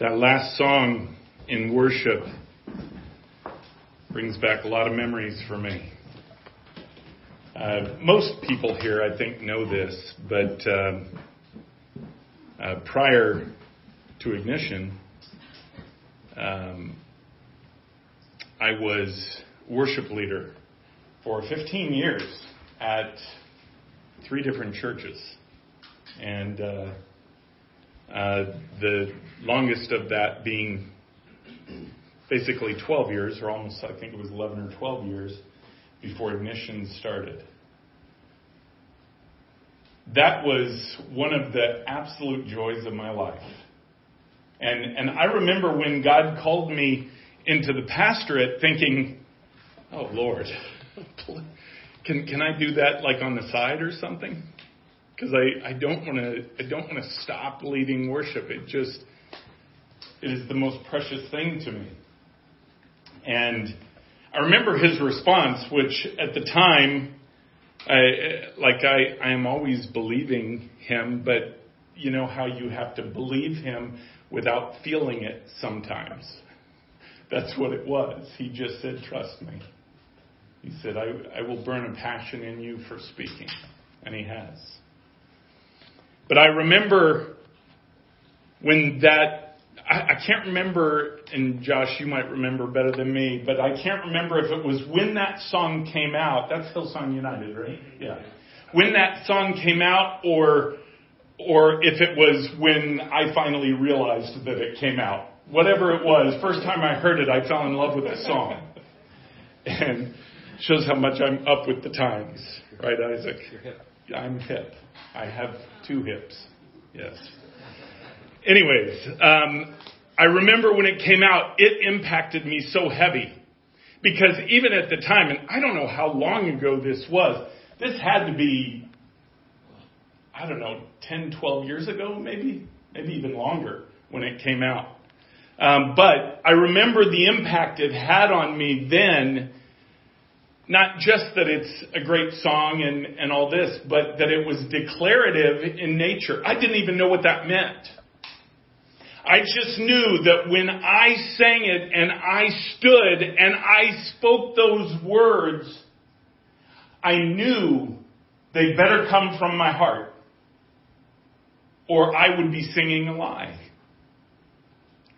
That last song in worship brings back a lot of memories for me. Uh, most people here, I think, know this, but uh, uh, prior to ignition, um, I was worship leader for 15 years at three different churches, and uh, uh, the longest of that being basically 12 years, or almost, I think it was 11 or 12 years, before ignition started. That was one of the absolute joys of my life. And, and I remember when God called me into the pastorate thinking, oh Lord, can, can I do that like on the side or something? because I, I don't want to I don't want to stop leading worship. It just it is the most precious thing to me. And I remember his response, which at the time, I, like I, I am always believing him, but you know how you have to believe him without feeling it sometimes. That's what it was. He just said, trust me. He said, I, I will burn a passion in you for speaking. And he has. But I remember when that, I, I can't remember, and Josh, you might remember better than me, but I can't remember if it was when that song came out. That's Hillsong United, right? Yeah. When that song came out, or or if it was when I finally realized that it came out. Whatever it was, first time I heard it, I fell in love with the song. And shows how much I'm up with the times, right, Isaac? I'm hip. I have two hips. Yes. Anyways, um, I remember when it came out, it impacted me so heavy. Because even at the time, and I don't know how long ago this was, this had to be, I don't know, 10, 12 years ago, maybe, maybe even longer when it came out. Um, but I remember the impact it had on me then not just that it's a great song and, and all this, but that it was declarative in nature. I didn't even know what that meant. I just knew that when I sang it and I stood and I spoke those words, I knew they better come from my heart or I would be singing a lie.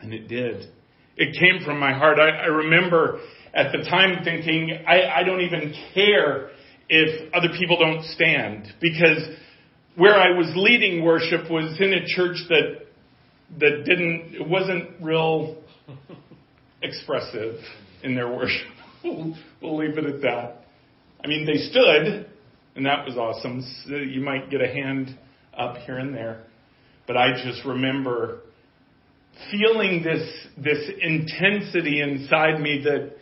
And it did. It came from my heart. I, I remember at the time thinking, I, I don't even care if other people don't stand because where I was leading worship was in a church that that didn't it wasn't real expressive in their worship. We'll, we'll leave it at that. I mean, they stood, and that was awesome. So you might get a hand up here and there, but I just remember feeling this this intensity inside me that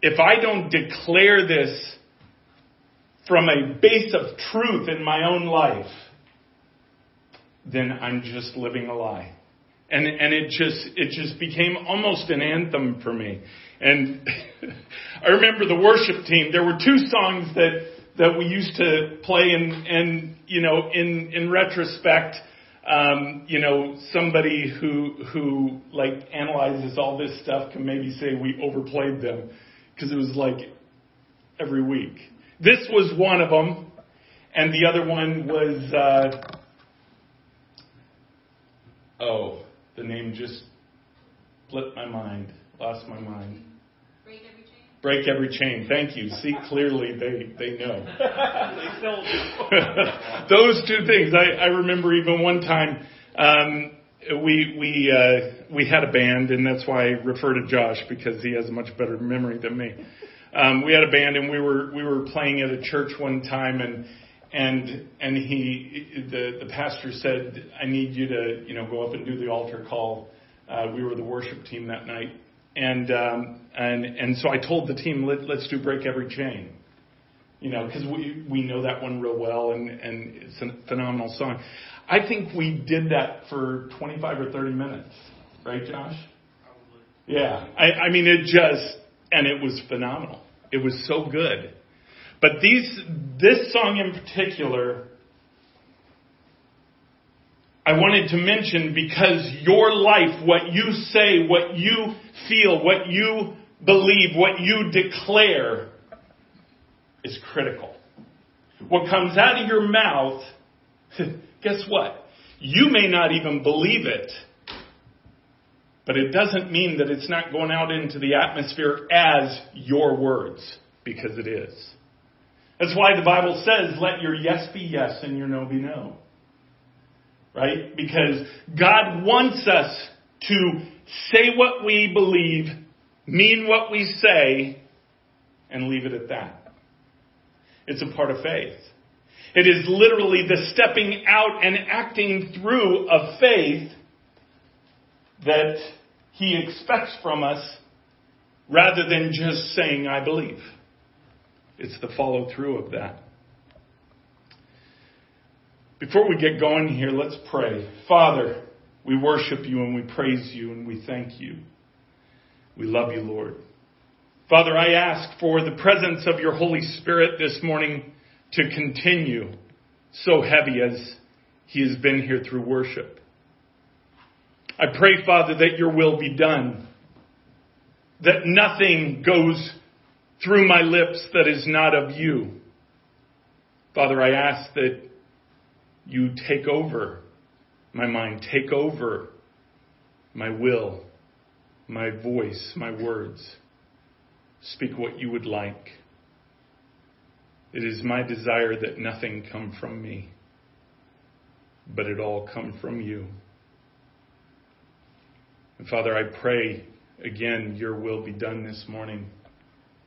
if I don't declare this from a base of truth in my own life, then I'm just living a lie. And, and it just, it just became almost an anthem for me. And I remember the worship team, there were two songs that, that we used to play and, and, you know, in, in retrospect, um, you know, somebody who, who like analyzes all this stuff can maybe say we overplayed them because it was like every week. This was one of them, and the other one was, uh, oh, the name just flipped my mind, lost my mind. Break every chain. Break every chain. Thank you. See, clearly they, they know. they still. Those two things. I, I remember even one time, um, we we uh, we had a band, and that's why I refer to Josh because he has a much better memory than me. Um, we had a band, and we were we were playing at a church one time, and and and he the the pastor said, "I need you to you know go up and do the altar call." Uh, we were the worship team that night, and um, and and so I told the team, Let, "Let's do break every chain." You know, because we we know that one real well, and and it's a phenomenal song. I think we did that for 25 or 30 minutes, right, Josh? Probably. Yeah. I, I mean, it just, and it was phenomenal. It was so good. But these, this song in particular, I wanted to mention because your life, what you say, what you feel, what you believe, what you declare is critical. What comes out of your mouth, guess what? You may not even believe it, but it doesn't mean that it's not going out into the atmosphere as your words, because it is. That's why the Bible says, let your yes be yes and your no be no. Right? Because God wants us to say what we believe, mean what we say, and leave it at that. It's a part of faith. It is literally the stepping out and acting through of faith that He expects from us rather than just saying, I believe. It's the follow through of that. Before we get going here, let's pray. Father, we worship you and we praise you and we thank you. We love you, Lord. Father, I ask for the presence of your Holy Spirit this morning to continue so heavy as he has been here through worship. I pray, Father, that your will be done, that nothing goes through my lips that is not of you. Father, I ask that you take over my mind, take over my will, my voice, my words. Speak what you would like. It is my desire that nothing come from me, but it all come from you. And Father, I pray again, your will be done this morning.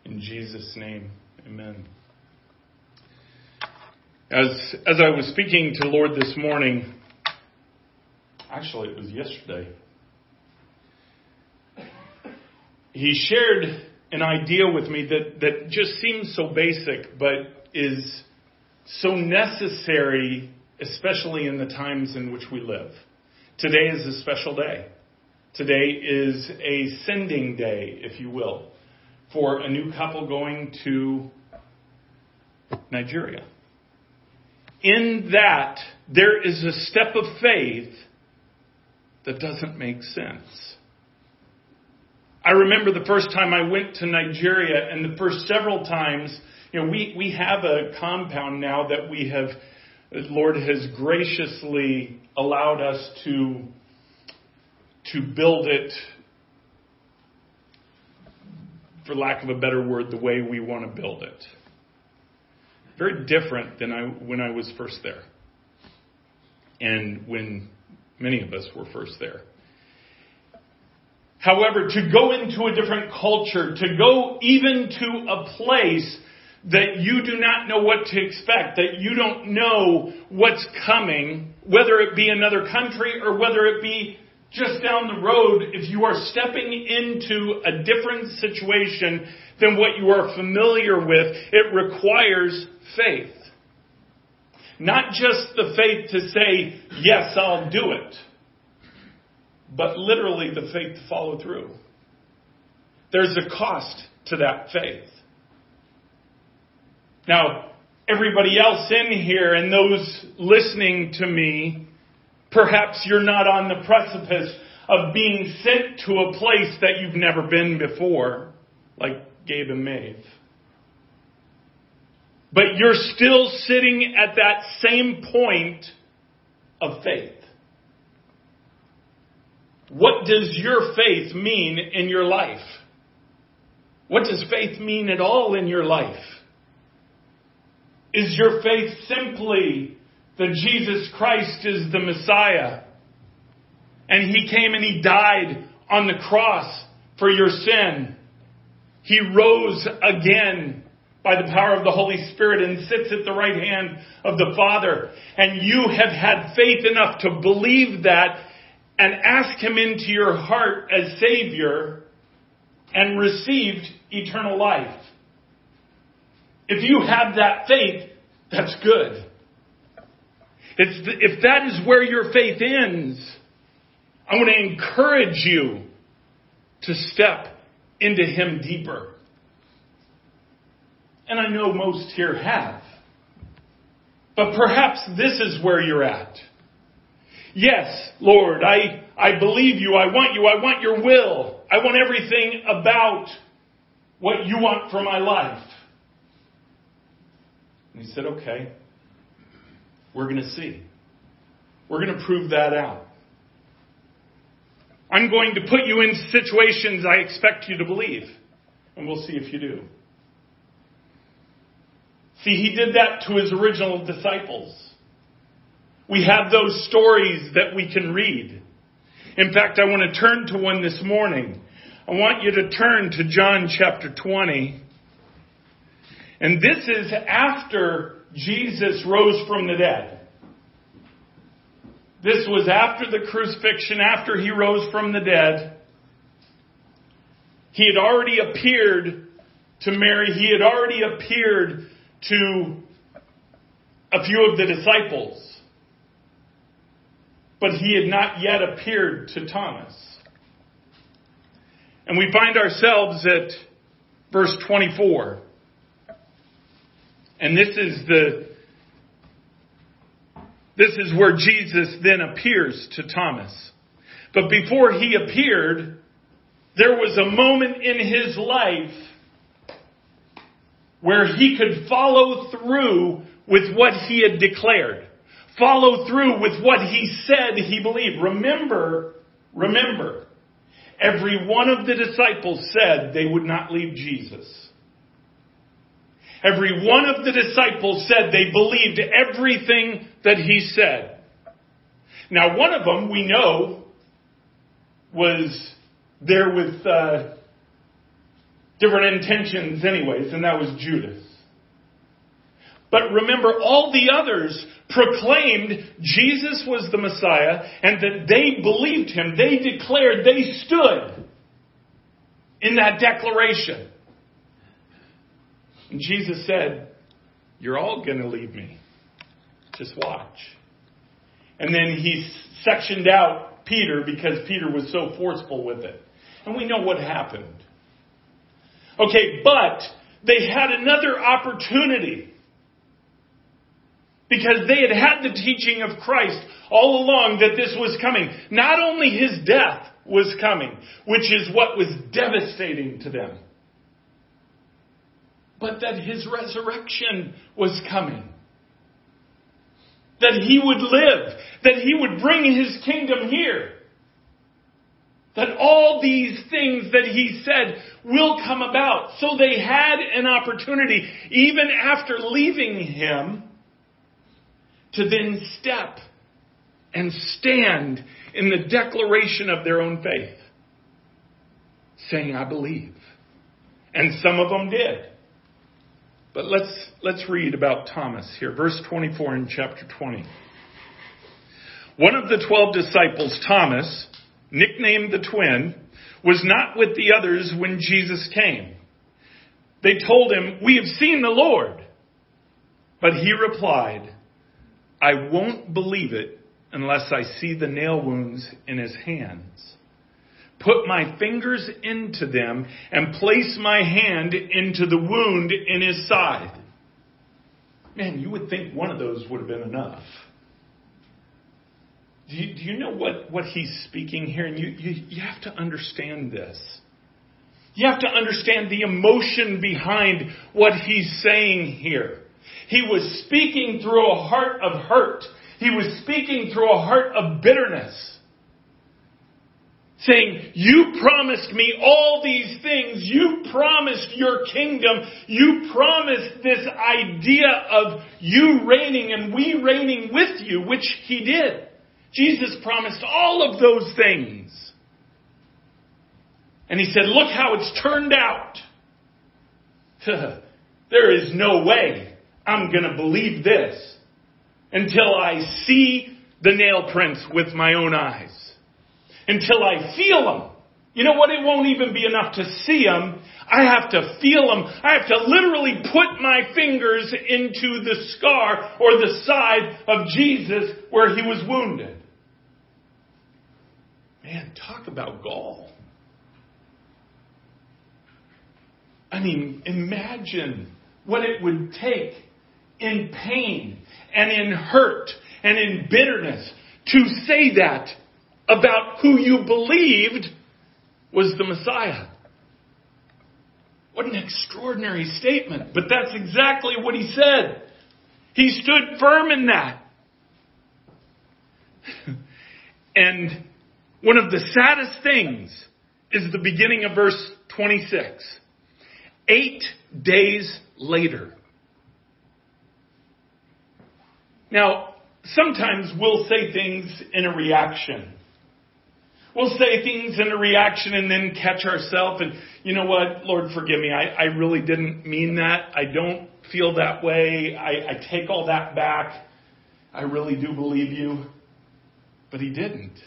In Jesus' name, amen. As, as I was speaking to Lord this morning, actually it was yesterday, he shared an idea with me that, that just seems so basic, but is so necessary, especially in the times in which we live. Today is a special day. Today is a sending day, if you will, for a new couple going to Nigeria. In that, there is a step of faith that doesn't make sense. I remember the first time I went to Nigeria and the first several times, you know, we, we have a compound now that we have, Lord has graciously allowed us to, to build it, for lack of a better word, the way we want to build it. Very different than I, when I was first there. And when many of us were first there. However, to go into a different culture, to go even to a place that you do not know what to expect, that you don't know what's coming, whether it be another country or whether it be just down the road, if you are stepping into a different situation than what you are familiar with, it requires faith. Not just the faith to say, yes, I'll do it but literally the faith to follow through. There's a cost to that faith. Now, everybody else in here and those listening to me, perhaps you're not on the precipice of being sent to a place that you've never been before, like Gabe and Maeve. But you're still sitting at that same point of faith. What does your faith mean in your life? What does faith mean at all in your life? Is your faith simply that Jesus Christ is the Messiah and He came and He died on the cross for your sin? He rose again by the power of the Holy Spirit and sits at the right hand of the Father. And you have had faith enough to believe that and ask Him into your heart as Savior and received eternal life. If you have that faith, that's good. The, if that is where your faith ends, I want to encourage you to step into Him deeper. And I know most here have. But perhaps this is where you're at. Yes, Lord, I, I believe you. I want you. I want your will. I want everything about what you want for my life. And he said, okay, we're going to see. We're going to prove that out. I'm going to put you in situations I expect you to believe. And we'll see if you do. See, he did that to his original disciples. We have those stories that we can read. In fact, I want to turn to one this morning. I want you to turn to John chapter 20. And this is after Jesus rose from the dead. This was after the crucifixion, after he rose from the dead. He had already appeared to Mary. He had already appeared to a few of the disciples. But he had not yet appeared to Thomas. And we find ourselves at verse 24. And this is the this is where Jesus then appears to Thomas. But before he appeared, there was a moment in his life where he could follow through with what he had declared. Follow through with what he said he believed. Remember, remember, every one of the disciples said they would not leave Jesus. Every one of the disciples said they believed everything that he said. Now, one of them we know was there with uh, different intentions, anyways, and that was Judas. But remember, all the others proclaimed Jesus was the Messiah and that they believed him. They declared, they stood in that declaration. And Jesus said, You're all going to leave me. Just watch. And then he sectioned out Peter because Peter was so forceful with it. And we know what happened. Okay, but they had another opportunity. Because they had had the teaching of Christ all along that this was coming. Not only his death was coming, which is what was devastating to them, but that his resurrection was coming. That he would live. That he would bring his kingdom here. That all these things that he said will come about. So they had an opportunity, even after leaving him, to then step and stand in the declaration of their own faith. Saying, I believe. And some of them did. But let's, let's read about Thomas here. Verse 24 in chapter 20. One of the twelve disciples, Thomas, nicknamed the twin, was not with the others when Jesus came. They told him, We have seen the Lord. But he replied, I won't believe it unless I see the nail wounds in his hands put my fingers into them, and place my hand into the wound in his side. Man, you would think one of those would have been enough. Do you, do you know what, what he's speaking here? And you, you, you have to understand this. You have to understand the emotion behind what he's saying here. He was speaking through a heart of hurt. He was speaking through a heart of bitterness saying, you promised me all these things. You promised your kingdom. You promised this idea of you reigning and we reigning with you, which he did. Jesus promised all of those things. And he said, look how it's turned out. there is no way I'm going to believe this until I see the nail prints with my own eyes until I feel them. You know what? It won't even be enough to see them. I have to feel them. I have to literally put my fingers into the scar or the side of Jesus where he was wounded. Man, talk about gall. I mean, imagine what it would take in pain and in hurt and in bitterness to say that about who you believed was the Messiah. What an extraordinary statement. But that's exactly what he said. He stood firm in that. and one of the saddest things is the beginning of verse 26. Eight days later. Now, sometimes we'll say things in a reaction. We'll say things in a reaction and then catch ourselves and, you know what, Lord, forgive me. I, I really didn't mean that. I don't feel that way. I, I take all that back. I really do believe you. But he didn't.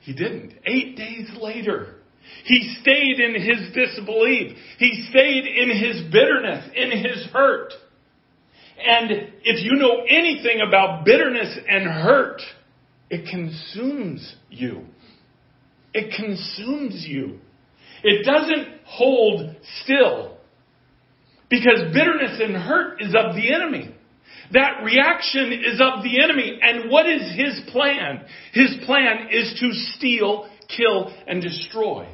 He didn't. Eight days later, he stayed in his disbelief. He stayed in his bitterness, in his hurt. And if you know anything about bitterness and hurt, it consumes you. It consumes you. It doesn't hold still. Because bitterness and hurt is of the enemy. That reaction is of the enemy. And what is his plan? His plan is to steal, kill, and destroy.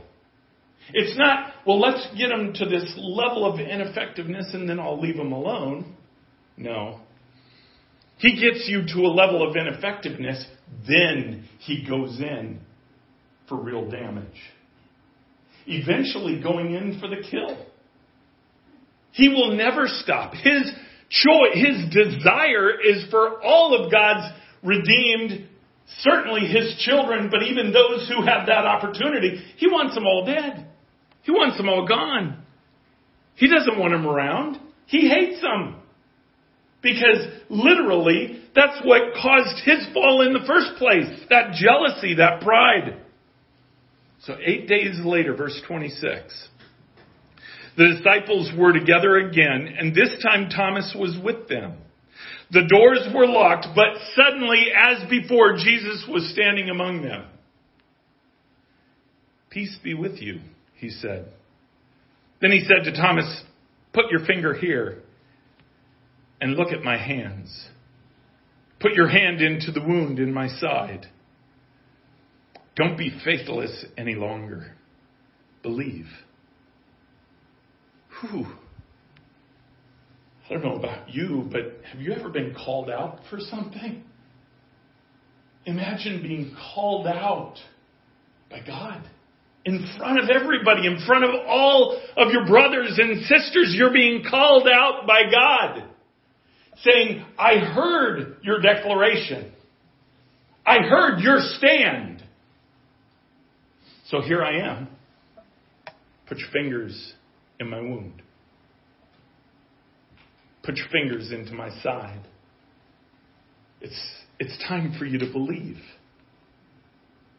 It's not, well, let's get them to this level of ineffectiveness and then I'll leave them alone. No. He gets you to a level of ineffectiveness, then he goes in for real damage. Eventually going in for the kill. He will never stop. His choice, his desire is for all of God's redeemed, certainly his children, but even those who have that opportunity. He wants them all dead. He wants them all gone. He doesn't want them around. He hates them. Because literally, that's what caused his fall in the first place. That jealousy, that pride. So eight days later, verse 26. The disciples were together again, and this time Thomas was with them. The doors were locked, but suddenly, as before, Jesus was standing among them. Peace be with you, he said. Then he said to Thomas, Put your finger here and look at my hands. Put your hand into the wound in my side. Don't be faithless any longer. Believe. Whew. I don't know about you, but have you ever been called out for something? Imagine being called out by God. In front of everybody, in front of all of your brothers and sisters, you're being called out by God. Saying, I heard your declaration. I heard your stand. So here I am. Put your fingers in my wound. Put your fingers into my side. It's, it's time for you to believe.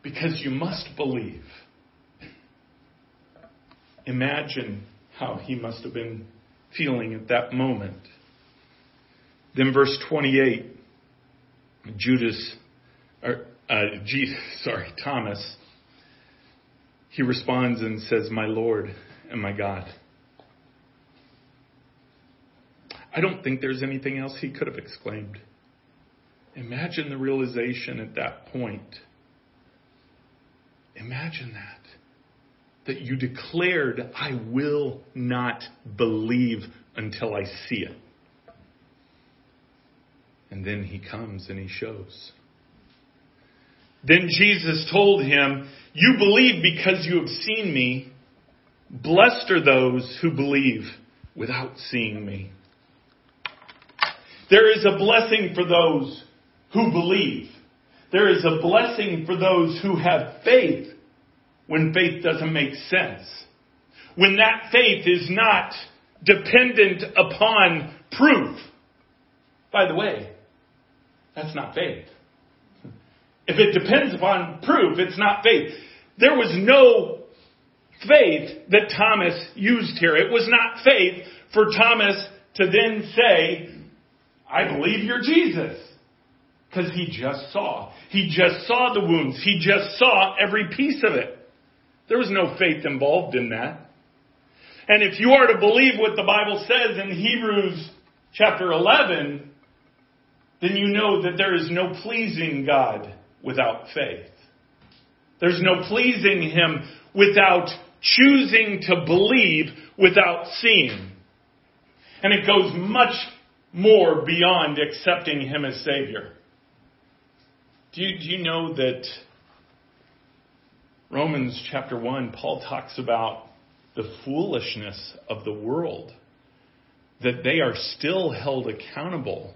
Because you must believe. Imagine how he must have been feeling at that moment. Then verse 28, Judas, or, uh, Jesus, sorry, Thomas, he responds and says, My Lord and my God. I don't think there's anything else he could have exclaimed. Imagine the realization at that point. Imagine that. That you declared, I will not believe until I see it. And then he comes and he shows. Then Jesus told him, You believe because you have seen me. Blessed are those who believe without seeing me. There is a blessing for those who believe. There is a blessing for those who have faith when faith doesn't make sense. When that faith is not dependent upon proof. By the way, that's not faith. If it depends upon proof, it's not faith. There was no faith that Thomas used here. It was not faith for Thomas to then say, I believe you're Jesus. Because he just saw. He just saw the wounds. He just saw every piece of it. There was no faith involved in that. And if you are to believe what the Bible says in Hebrews chapter 11, then you know that there is no pleasing God without faith. There's no pleasing Him without choosing to believe without seeing. And it goes much more beyond accepting Him as Savior. Do you, do you know that Romans chapter 1, Paul talks about the foolishness of the world, that they are still held accountable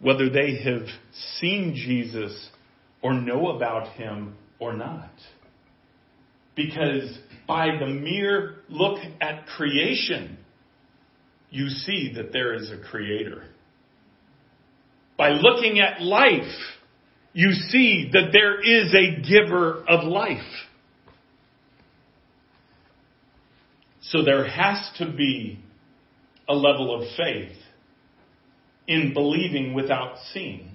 whether they have seen Jesus or know about him or not. Because by the mere look at creation, you see that there is a creator. By looking at life, you see that there is a giver of life. So there has to be a level of faith in believing without seeing.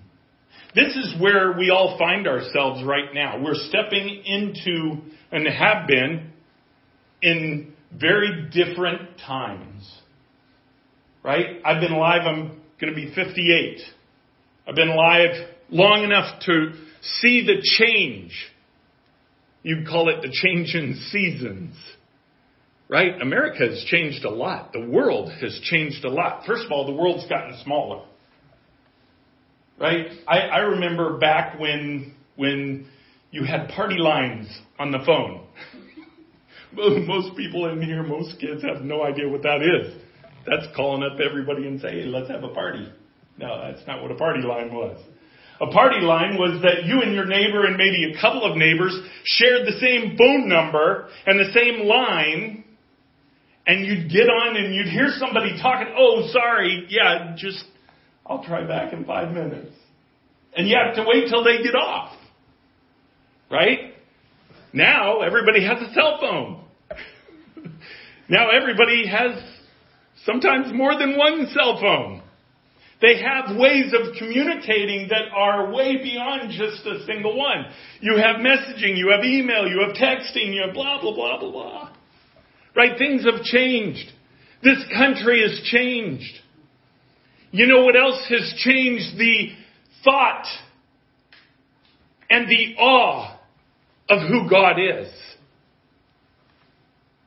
This is where we all find ourselves right now. We're stepping into, and have been, in very different times. Right? I've been alive, I'm going to be 58. I've been alive long enough to see the change. You'd call it the change in seasons. Right? America has changed a lot. The world has changed a lot. First of all, the world's gotten smaller. Right? I, I remember back when when you had party lines on the phone. most people in here, most kids have no idea what that is. That's calling up everybody and saying, hey, let's have a party. No, that's not what a party line was. A party line was that you and your neighbor and maybe a couple of neighbors shared the same phone number and the same line and you'd get on and you'd hear somebody talking, oh, sorry, yeah, just, I'll try back in five minutes. And you have to wait till they get off. Right? Now everybody has a cell phone. now everybody has sometimes more than one cell phone. They have ways of communicating that are way beyond just a single one. You have messaging, you have email, you have texting, you have blah, blah, blah, blah, blah. Right? Things have changed. This country has changed. You know what else has changed? The thought and the awe of who God is.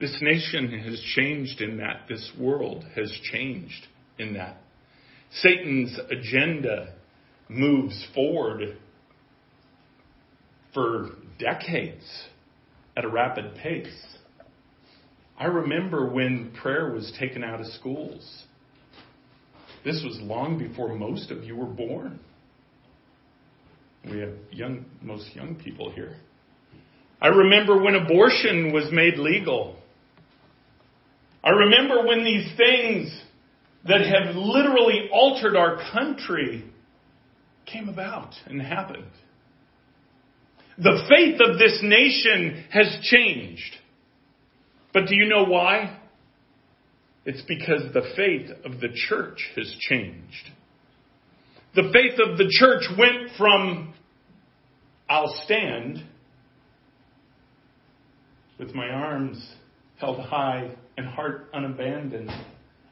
This nation has changed in that. This world has changed in that. Satan's agenda moves forward for decades at a rapid pace. I remember when prayer was taken out of schools. This was long before most of you were born. We have young, most young people here. I remember when abortion was made legal. I remember when these things that have literally altered our country came about and happened. The faith of this nation has changed. But do you know why? It's because the faith of the church has changed. The faith of the church went from, I'll stand with my arms held high and heart unabandoned.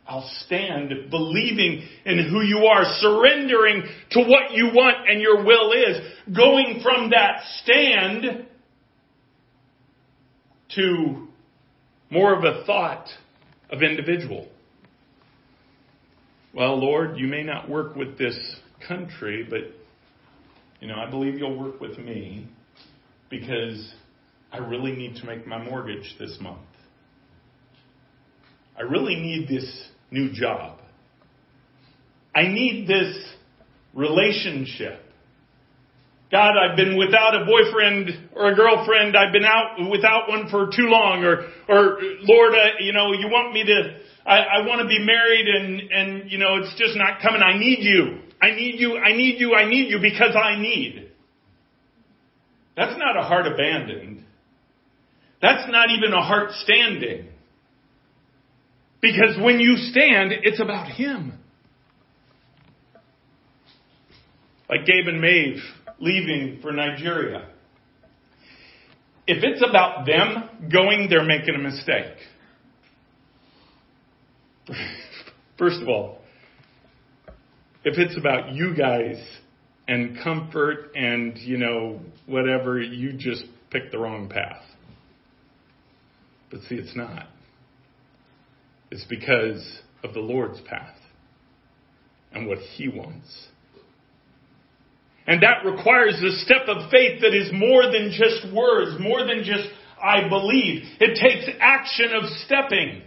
I'll stand believing in who you are, surrendering to what you want and your will is, going from that stand to more of a thought of individual. Well, Lord, you may not work with this country, but you know, I believe you'll work with me because I really need to make my mortgage this month. I really need this new job. I need this relationship. God, I've been without a boyfriend or a girlfriend. I've been out without one for too long. Or, or Lord, uh, you know, you want me to, I, I want to be married and, and, you know, it's just not coming. I need you. I need you. I need you. I need you because I need. That's not a heart abandoned. That's not even a heart standing. Because when you stand, it's about Him. Like Gabe and Maeve leaving for Nigeria. If it's about them going, they're making a mistake. First of all, if it's about you guys and comfort and, you know, whatever, you just pick the wrong path. But see, it's not. It's because of the Lord's path and what He wants. And that requires a step of faith that is more than just words, more than just I believe. It takes action of stepping.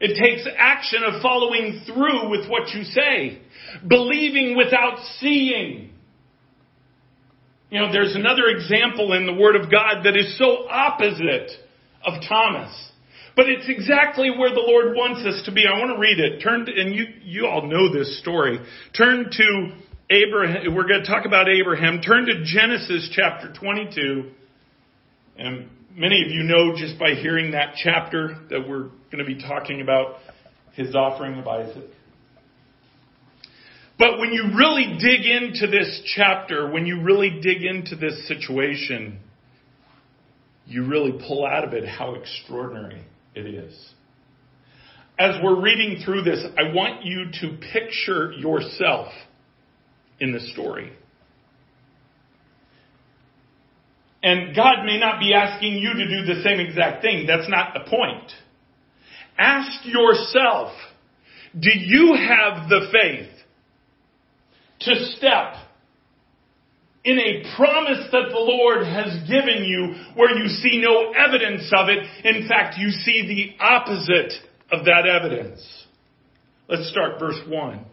It takes action of following through with what you say. Believing without seeing. You know, there's another example in the Word of God that is so opposite of Thomas. But it's exactly where the Lord wants us to be. I want to read it. Turn to, and you, you all know this story. Turn to Abraham. We're going to talk about Abraham. Turn to Genesis chapter 22. And many of you know just by hearing that chapter that we're going to be talking about his offering of Isaac. But when you really dig into this chapter, when you really dig into this situation, you really pull out of it how extraordinary it is. As we're reading through this, I want you to picture yourself in the story. And God may not be asking you to do the same exact thing. That's not the point. Ask yourself, do you have the faith to step in a promise that the Lord has given you where you see no evidence of it. In fact, you see the opposite of that evidence. Let's start verse 1.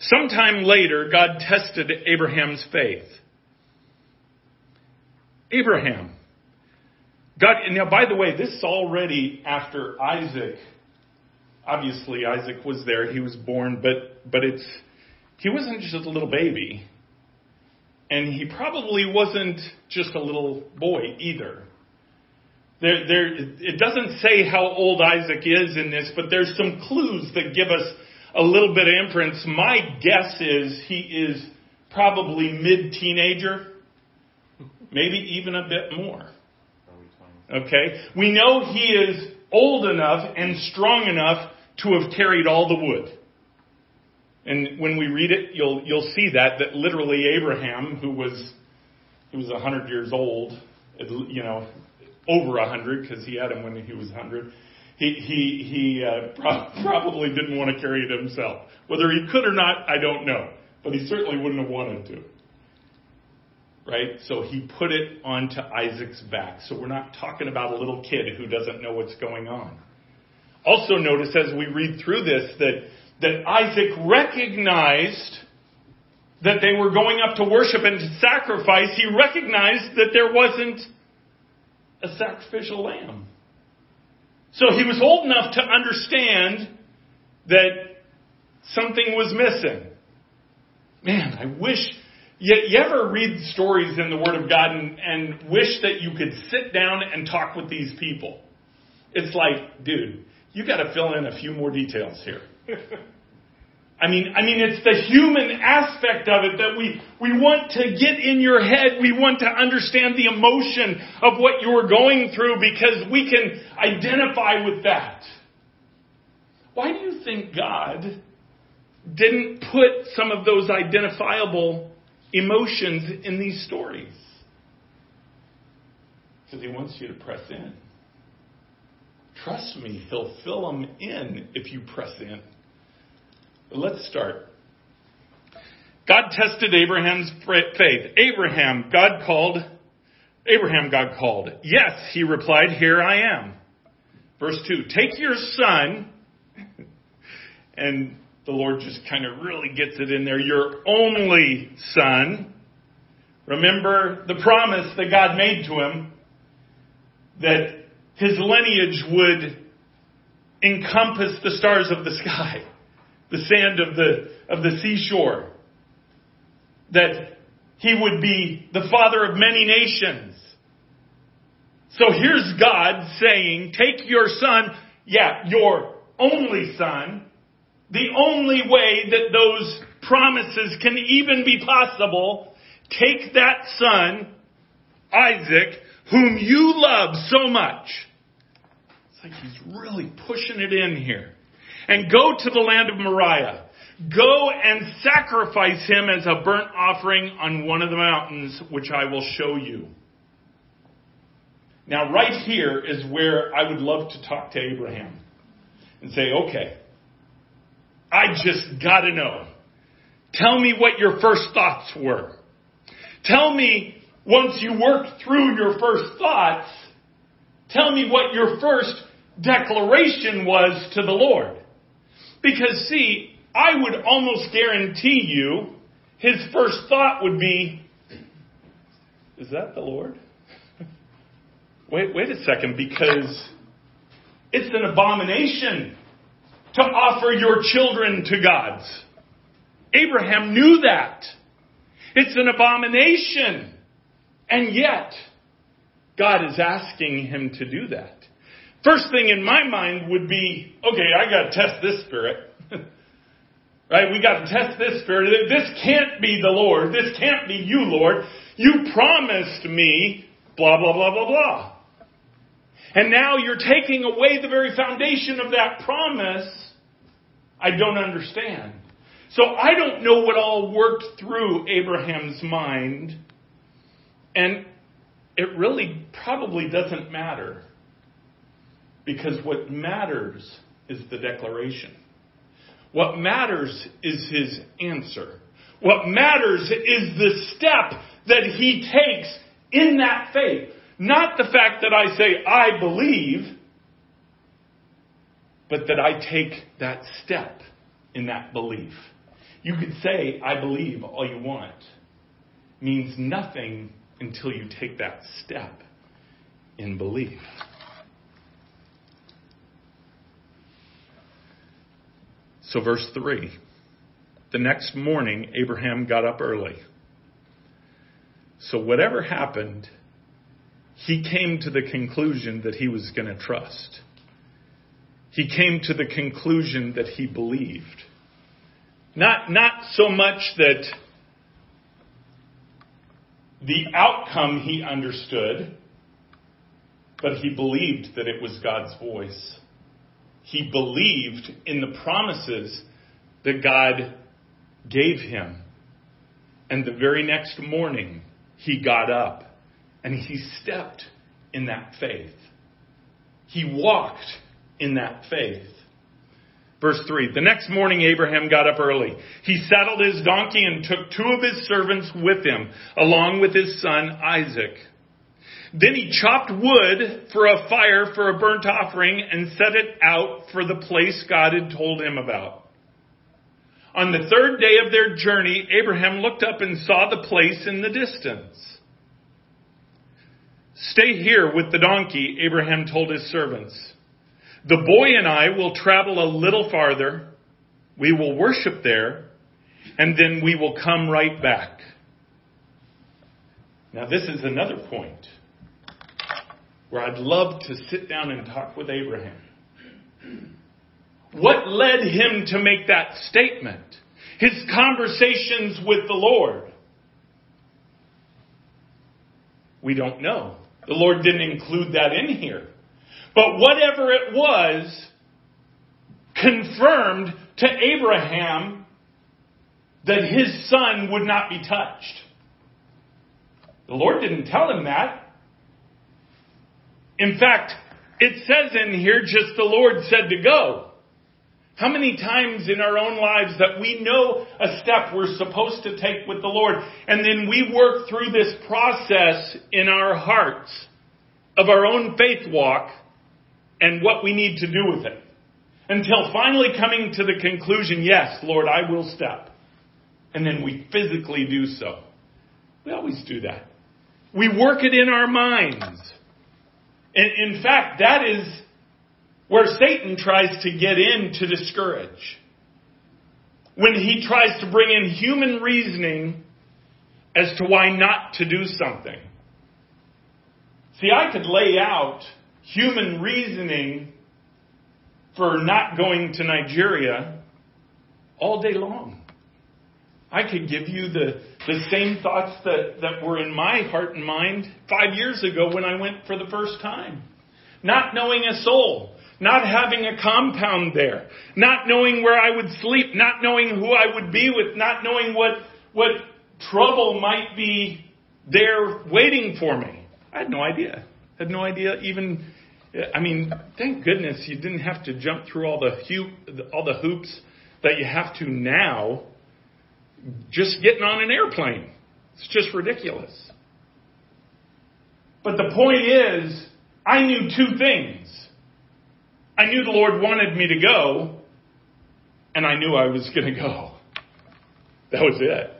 Sometime later, God tested Abraham's faith. Abraham. God, now by the way, this is already after Isaac. Obviously, Isaac was there. He was born, but, but it's, he wasn't just a little baby. And he probably wasn't just a little boy either. There, there, it doesn't say how old Isaac is in this, but there's some clues that give us a little bit of inference. My guess is he is probably mid teenager, maybe even a bit more. Okay? We know he is old enough and strong enough to have carried all the wood. And when we read it, you'll, you'll see that, that literally Abraham, who was, he was a hundred years old, you know, over a hundred, because he had him when he was a hundred, he, he, he uh, pro- probably didn't want to carry it himself. Whether he could or not, I don't know. But he certainly wouldn't have wanted to. Right? So he put it onto Isaac's back. So we're not talking about a little kid who doesn't know what's going on. Also notice as we read through this that, that Isaac recognized that they were going up to worship and to sacrifice. He recognized that there wasn't a sacrificial lamb. So he was old enough to understand that something was missing. Man, I wish. You, you ever read stories in the Word of God and, and wish that you could sit down and talk with these people? It's like, dude, you got to fill in a few more details here. I mean, I mean, it's the human aspect of it that we, we want to get in your head. We want to understand the emotion of what you're going through because we can identify with that. Why do you think God didn't put some of those identifiable emotions in these stories? Because He wants you to press in. Trust me, He'll fill them in if you press in. Let's start. God tested Abraham's faith. Abraham, God called. Abraham, God called. Yes, he replied, here I am. Verse 2, take your son, and the Lord just kind of really gets it in there, your only son. Remember the promise that God made to him that his lineage would encompass the stars of the sky the sand of the, of the seashore. That he would be the father of many nations. So here's God saying, take your son, yeah, your only son, the only way that those promises can even be possible, take that son, Isaac, whom you love so much. It's like he's really pushing it in here and go to the land of Moriah. Go and sacrifice him as a burnt offering on one of the mountains, which I will show you. Now, right here is where I would love to talk to Abraham and say, okay, I just gotta know. Tell me what your first thoughts were. Tell me, once you worked through your first thoughts, tell me what your first declaration was to the Lord. Because see, I would almost guarantee you his first thought would be, is that the Lord? wait, wait a second, because it's an abomination to offer your children to gods. Abraham knew that. It's an abomination. And yet, God is asking him to do that. First thing in my mind would be, okay, I gotta test this spirit. right? We gotta test this spirit. This can't be the Lord. This can't be you, Lord. You promised me, blah, blah, blah, blah, blah. And now you're taking away the very foundation of that promise. I don't understand. So I don't know what all worked through Abraham's mind. And it really probably doesn't matter. Because what matters is the declaration. What matters is his answer. What matters is the step that he takes in that faith. Not the fact that I say, I believe, but that I take that step in that belief. You could say, I believe all you want. Means nothing until you take that step in belief. So, verse 3 The next morning, Abraham got up early. So, whatever happened, he came to the conclusion that he was going to trust. He came to the conclusion that he believed. Not, not so much that the outcome he understood, but he believed that it was God's voice. He believed in the promises that God gave him. And the very next morning, he got up and he stepped in that faith. He walked in that faith. Verse 3 The next morning, Abraham got up early. He saddled his donkey and took two of his servants with him, along with his son Isaac. Then he chopped wood for a fire for a burnt offering and set it out for the place God had told him about. On the third day of their journey, Abraham looked up and saw the place in the distance. Stay here with the donkey, Abraham told his servants. The boy and I will travel a little farther. We will worship there, and then we will come right back. Now, this is another point where I'd love to sit down and talk with Abraham. What led him to make that statement? His conversations with the Lord. We don't know. The Lord didn't include that in here. But whatever it was, confirmed to Abraham that his son would not be touched. The Lord didn't tell him that. In fact, it says in here just the Lord said to go. How many times in our own lives that we know a step we're supposed to take with the Lord, and then we work through this process in our hearts of our own faith walk and what we need to do with it. Until finally coming to the conclusion, yes, Lord, I will step. And then we physically do so. We always do that. We work it in our minds. And in fact, that is where Satan tries to get in to discourage. When he tries to bring in human reasoning as to why not to do something. See, I could lay out human reasoning for not going to Nigeria all day long. I could give you the, the same thoughts that, that were in my heart and mind five years ago when I went for the first time. Not knowing a soul. not having a compound there, not knowing where I would sleep, not knowing who I would be with, not knowing what, what trouble might be there waiting for me. I had no idea. I had no idea even, I mean, thank goodness you didn't have to jump through all the, hoop, all the hoops that you have to now just getting on an airplane. It's just ridiculous. But the point is, I knew two things. I knew the Lord wanted me to go, and I knew I was going to go. That was it.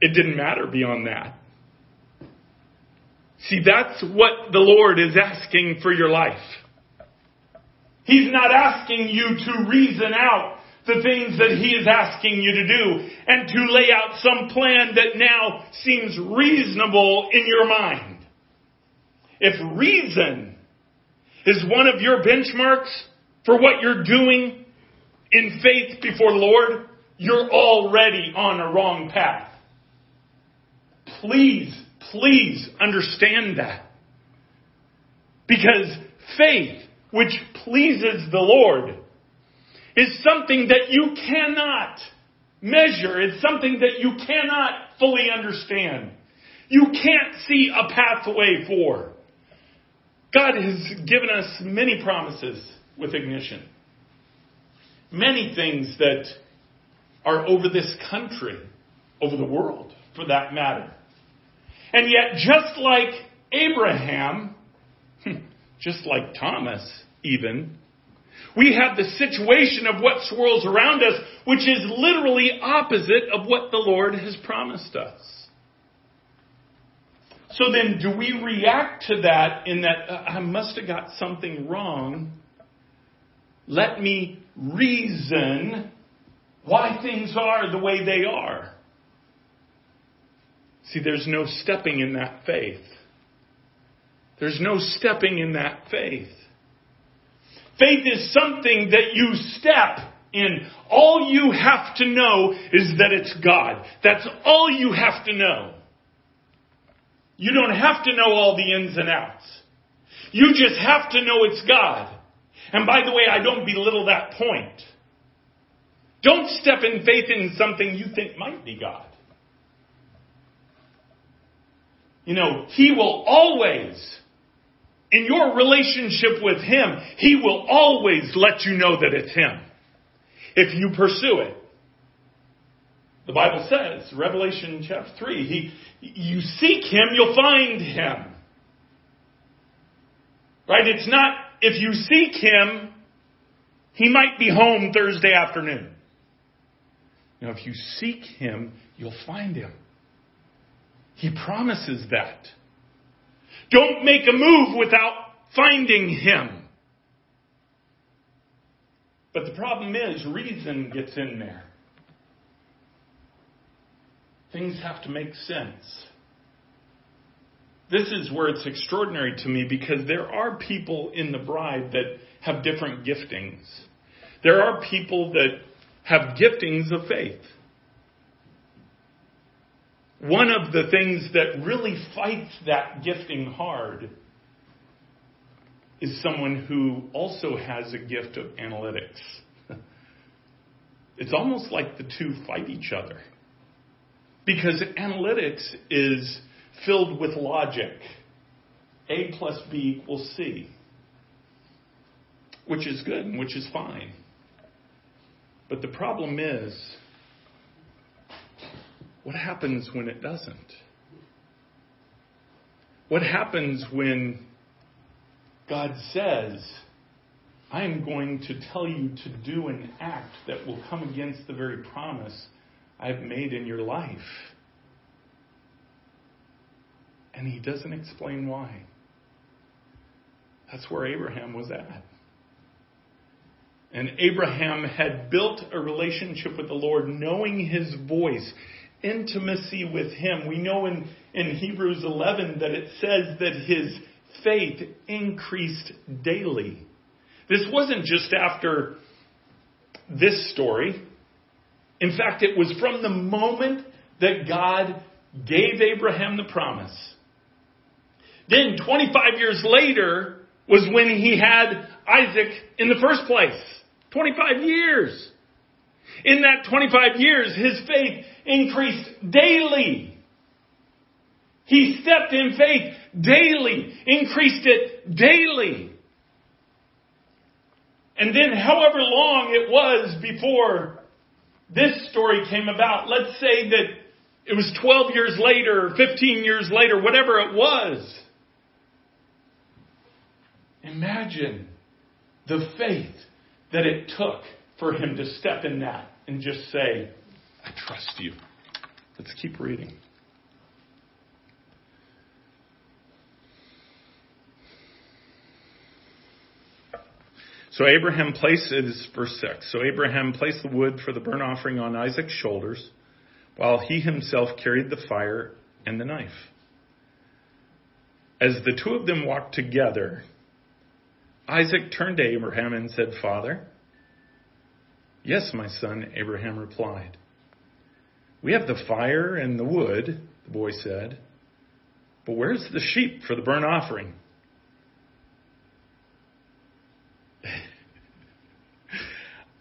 It didn't matter beyond that. See, that's what the Lord is asking for your life. He's not asking you to reason out the things that He is asking you to do and to lay out some plan that now seems reasonable in your mind. If reason is one of your benchmarks for what you're doing in faith before the Lord, you're already on a wrong path. Please, please understand that. Because faith, which pleases the Lord, is something that you cannot measure. It's something that you cannot fully understand. You can't see a pathway for. God has given us many promises with ignition. Many things that are over this country, over the world, for that matter. And yet, just like Abraham, just like Thomas, even, we have the situation of what swirls around us, which is literally opposite of what the Lord has promised us. So then, do we react to that in that uh, I must have got something wrong? Let me reason why things are the way they are. See, there's no stepping in that faith. There's no stepping in that faith. Faith is something that you step in. All you have to know is that it's God. That's all you have to know. You don't have to know all the ins and outs. You just have to know it's God. And by the way, I don't belittle that point. Don't step in faith in something you think might be God. You know, He will always, in your relationship with Him, He will always let you know that it's Him. If you pursue it. The Bible says, Revelation chapter 3, he, you seek Him, you'll find Him. Right? It's not, if you seek Him, He might be home Thursday afternoon. Now, if you seek Him, you'll find Him. He promises that. Don't make a move without finding Him. But the problem is, reason gets in there. Things have to make sense. This is where it's extraordinary to me because there are people in the bride that have different giftings. There are people that have giftings of faith. One of the things that really fights that gifting hard is someone who also has a gift of analytics. It's almost like the two fight each other. Because analytics is filled with logic. A plus B equals C. Which is good and which is fine. But the problem is, what happens when it doesn't? What happens when God says, I am going to tell you to do an act that will come against the very promise I've made in your life? And he doesn't explain why. That's where Abraham was at. And Abraham had built a relationship with the Lord, knowing his voice, intimacy with him. We know in, in Hebrews 11 that it says that his faith increased daily. This wasn't just after this story. In fact, it was from the moment that God gave Abraham the promise. Then 25 years later was when he had Isaac in the first place. 25 years. In that 25 years, his faith increased daily. He stepped in faith daily, increased it daily. And then however long it was before this story came about, let's say that it was 12 years later, 15 years later, whatever it was. Imagine the faith that it took for him to step in that and just say, I trust you. Let's keep reading. So Abraham places, verse 6, so Abraham placed the wood for the burnt offering on Isaac's shoulders, while he himself carried the fire and the knife. As the two of them walked together, Isaac turned to Abraham and said, Father, Yes, my son, Abraham replied. We have the fire and the wood, the boy said, but where's the sheep for the burnt offering?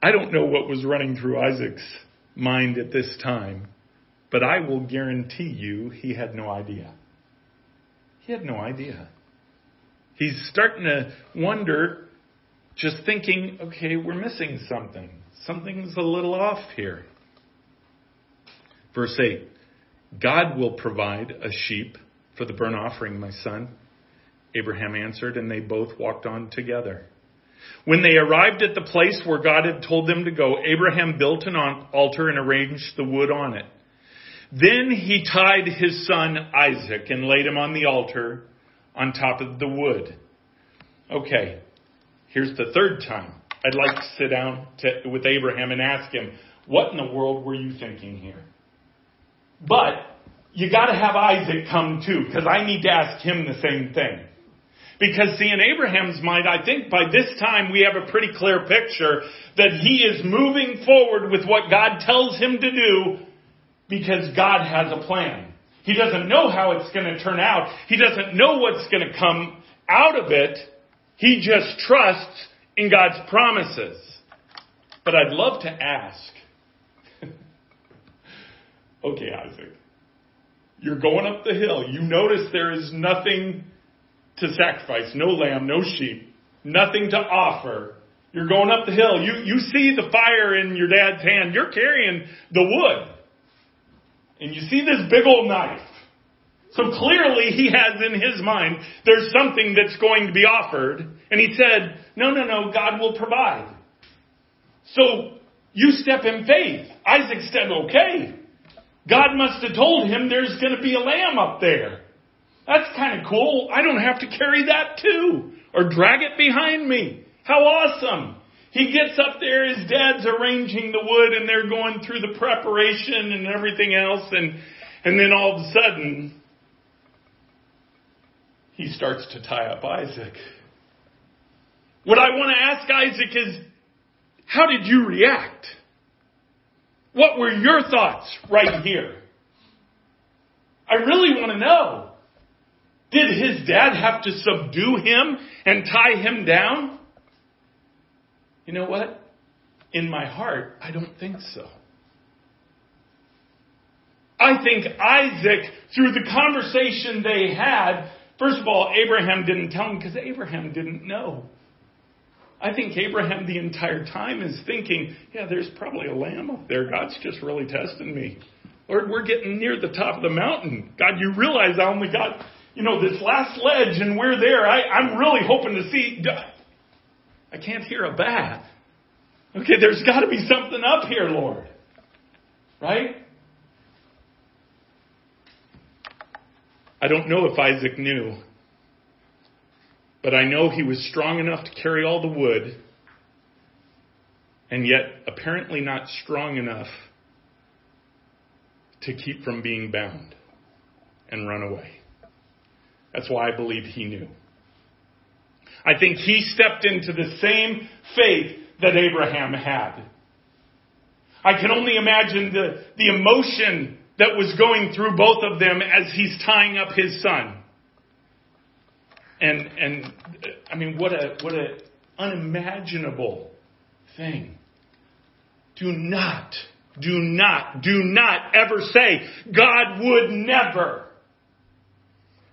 I don't know what was running through Isaac's mind at this time, but I will guarantee you he had no idea. He had no idea. He's starting to wonder, just thinking, okay, we're missing something. Something's a little off here. Verse 8 God will provide a sheep for the burnt offering, my son. Abraham answered, and they both walked on together. When they arrived at the place where God had told them to go, Abraham built an altar and arranged the wood on it. Then he tied his son Isaac and laid him on the altar on top of the wood. Okay, here's the third time. I'd like to sit down to, with Abraham and ask him, what in the world were you thinking here? But you gotta have Isaac come too, because I need to ask him the same thing. Because see, in Abraham's mind, I think by this time we have a pretty clear picture that he is moving forward with what God tells him to do because God has a plan. He doesn't know how it's going to turn out. He doesn't know what's going to come out of it. He just trusts in God's promises. But I'd love to ask, okay, Isaac, you're going up the hill. You notice there is nothing to sacrifice, no lamb, no sheep, nothing to offer. You're going up the hill. You, you see the fire in your dad's hand. You're carrying the wood. And you see this big old knife. So clearly he has in his mind, there's something that's going to be offered. And he said, no, no, no, God will provide. So you step in faith. Isaac said, okay. God must have told him there's going to be a lamb up there. That's kind of cool. I don't have to carry that too or drag it behind me. How awesome. He gets up there, his dad's arranging the wood and they're going through the preparation and everything else and, and then all of a sudden, he starts to tie up Isaac. What I want to ask Isaac is, how did you react? What were your thoughts right here? I really want to know. Did his dad have to subdue him and tie him down? You know what? In my heart, I don't think so. I think Isaac, through the conversation they had, first of all, Abraham didn't tell him because Abraham didn't know. I think Abraham the entire time is thinking, yeah, there's probably a lamb up there. God's just really testing me. Lord, we're getting near the top of the mountain. God, you realize I only got, you know, this last ledge and we're there. I, I'm really hoping to see. I can't hear a bat. Okay, there's got to be something up here, Lord. Right? I don't know if Isaac knew, but I know he was strong enough to carry all the wood, and yet apparently not strong enough to keep from being bound and run away. That's why I believe he knew. I think he stepped into the same faith that Abraham had. I can only imagine the, the emotion that was going through both of them as he's tying up his son. And, and, I mean, what a, what a unimaginable thing. Do not, do not, do not ever say, God would never.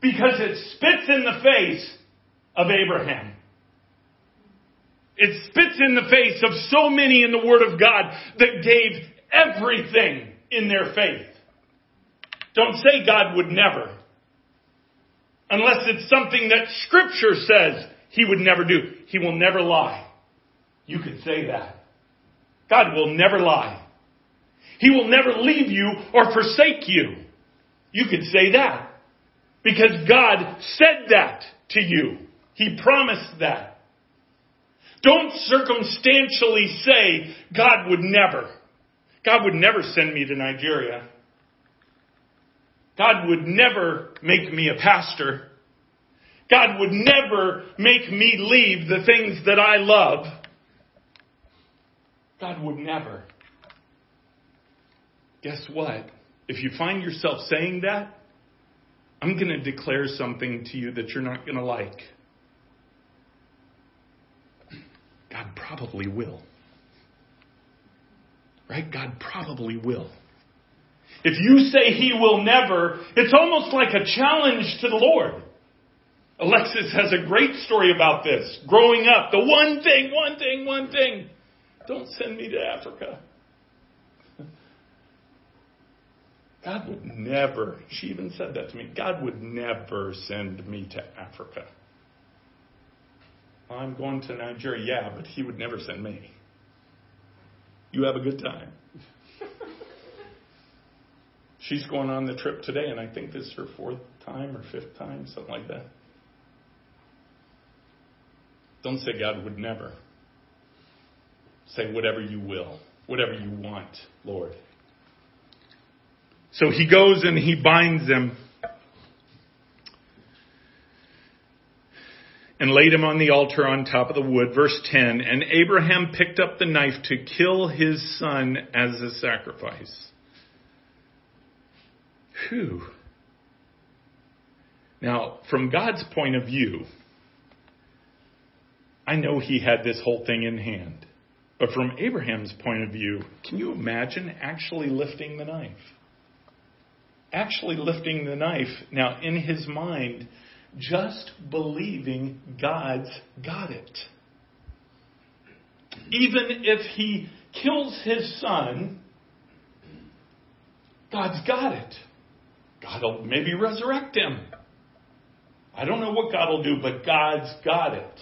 Because it spits in the face of Abraham. It spits in the face of so many in the Word of God that gave everything in their faith. Don't say God would never. Unless it's something that Scripture says He would never do. He will never lie. You could say that. God will never lie. He will never leave you or forsake you. You could say that. Because God said that to you. He promised that. Don't circumstantially say, God would never. God would never send me to Nigeria. God would never make me a pastor. God would never make me leave the things that I love. God would never. Guess what? If you find yourself saying that, I'm going to declare something to you that you're not going to like. God probably will. Right? God probably will. If you say he will never, it's almost like a challenge to the Lord. Alexis has a great story about this. Growing up, the one thing, one thing, one thing. Don't send me to Africa. God would never, she even said that to me, God would never send me to Africa. I'm going to Nigeria, yeah, but he would never send me. You have a good time. She's going on the trip today, and I think this is her fourth time or fifth time, something like that. Don't say God would never. Say whatever you will, whatever you want, Lord. So he goes and he binds them and laid him on the altar on top of the wood. Verse 10 And Abraham picked up the knife to kill his son as a sacrifice. Whew. Now, from God's point of view, I know he had this whole thing in hand. But from Abraham's point of view, can you imagine actually lifting the knife? Actually lifting the knife. Now, in his mind, just believing God's got it. Even if he kills his son, God's got it. God will maybe resurrect him. I don't know what God will do, but God's got it.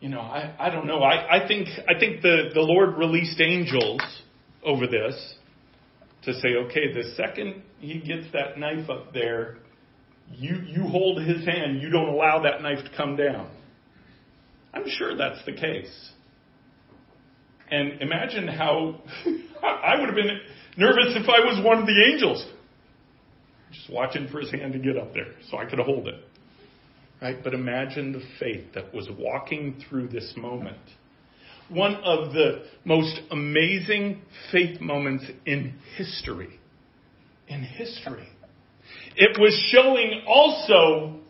You know, I, I don't know. I, I think I think the, the Lord released angels over this to say, okay, the second he gets that knife up there, you you hold his hand, you don't allow that knife to come down. I'm sure that's the case. And imagine how I would have been nervous if I was one of the angels. Just watching for his hand to get up there so I could hold it. Right? But imagine the faith that was walking through this moment. One of the most amazing faith moments in history. In history. It was showing also,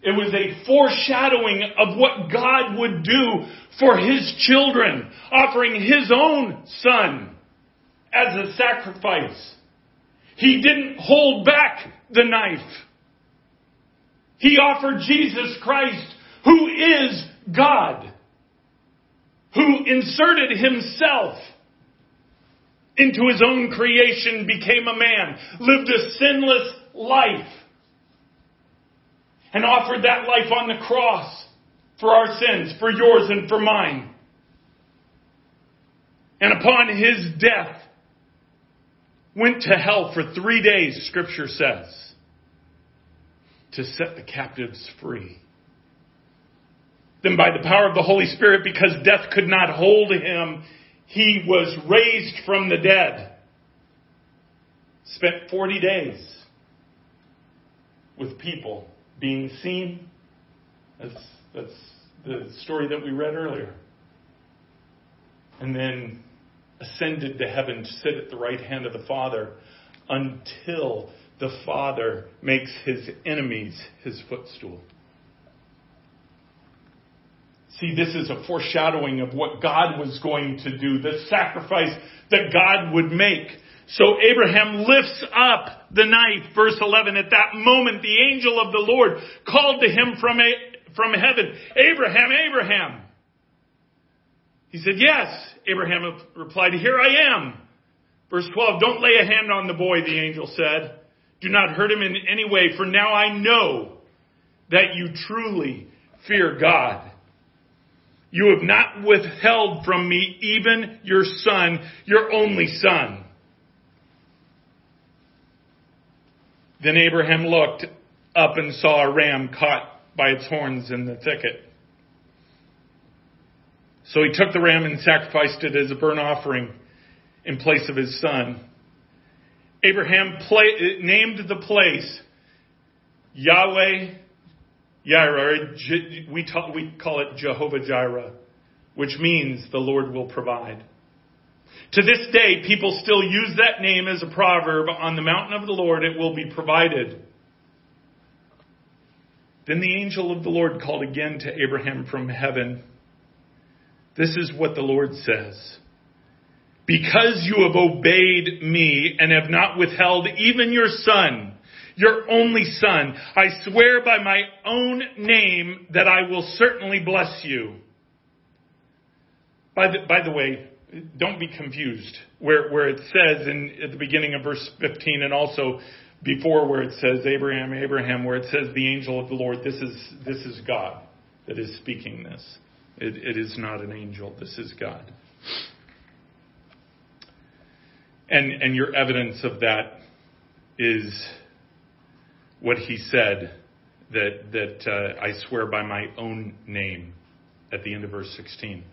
it was a foreshadowing of what God would do for His children, offering His own Son as a sacrifice. He didn't hold back the knife. He offered Jesus Christ, who is God, who inserted himself into his own creation, became a man, lived a sinless life, and offered that life on the cross for our sins, for yours and for mine. And upon his death, went to hell for three days, scripture says, to set the captives free. Then by the power of the Holy Spirit, because death could not hold him, he was raised from the dead. Spent 40 days with people being seen. That's, that's the story that we read earlier. And then ascended to heaven to sit at the right hand of the Father until the Father makes his enemies his footstool. See, this is a foreshadowing of what God was going to do, the sacrifice that God would make. So Abraham lifts up the knife, verse 11. At that moment, the angel of the Lord called to him from, a, from heaven, Abraham, Abraham. He said, Yes. Abraham replied, Here I am. Verse 12, Don't lay a hand on the boy, the angel said. Do not hurt him in any way, for now I know that you truly fear God. You have not withheld from me even your son, your only son. Then Abraham looked up and saw a ram caught by its horns in the thicket. So he took the ram and sacrificed it as a burnt offering in place of his son. Abraham play, named the place Yahweh Jireh. We, we call it Jehovah Jireh, which means the Lord will provide. To this day, people still use that name as a proverb on the mountain of the Lord, it will be provided. Then the angel of the Lord called again to Abraham from heaven. This is what the Lord says. Because you have obeyed me and have not withheld even your son, your only son, I swear by my own name that I will certainly bless you. By the, by the way, don't be confused where, where it says in at the beginning of verse 15 and also before where it says Abraham, Abraham, where it says the angel of the Lord, this is, this is God that is speaking this. It, it is not an angel. This is God. And, and your evidence of that is what he said that, that uh, I swear by my own name at the end of verse 16.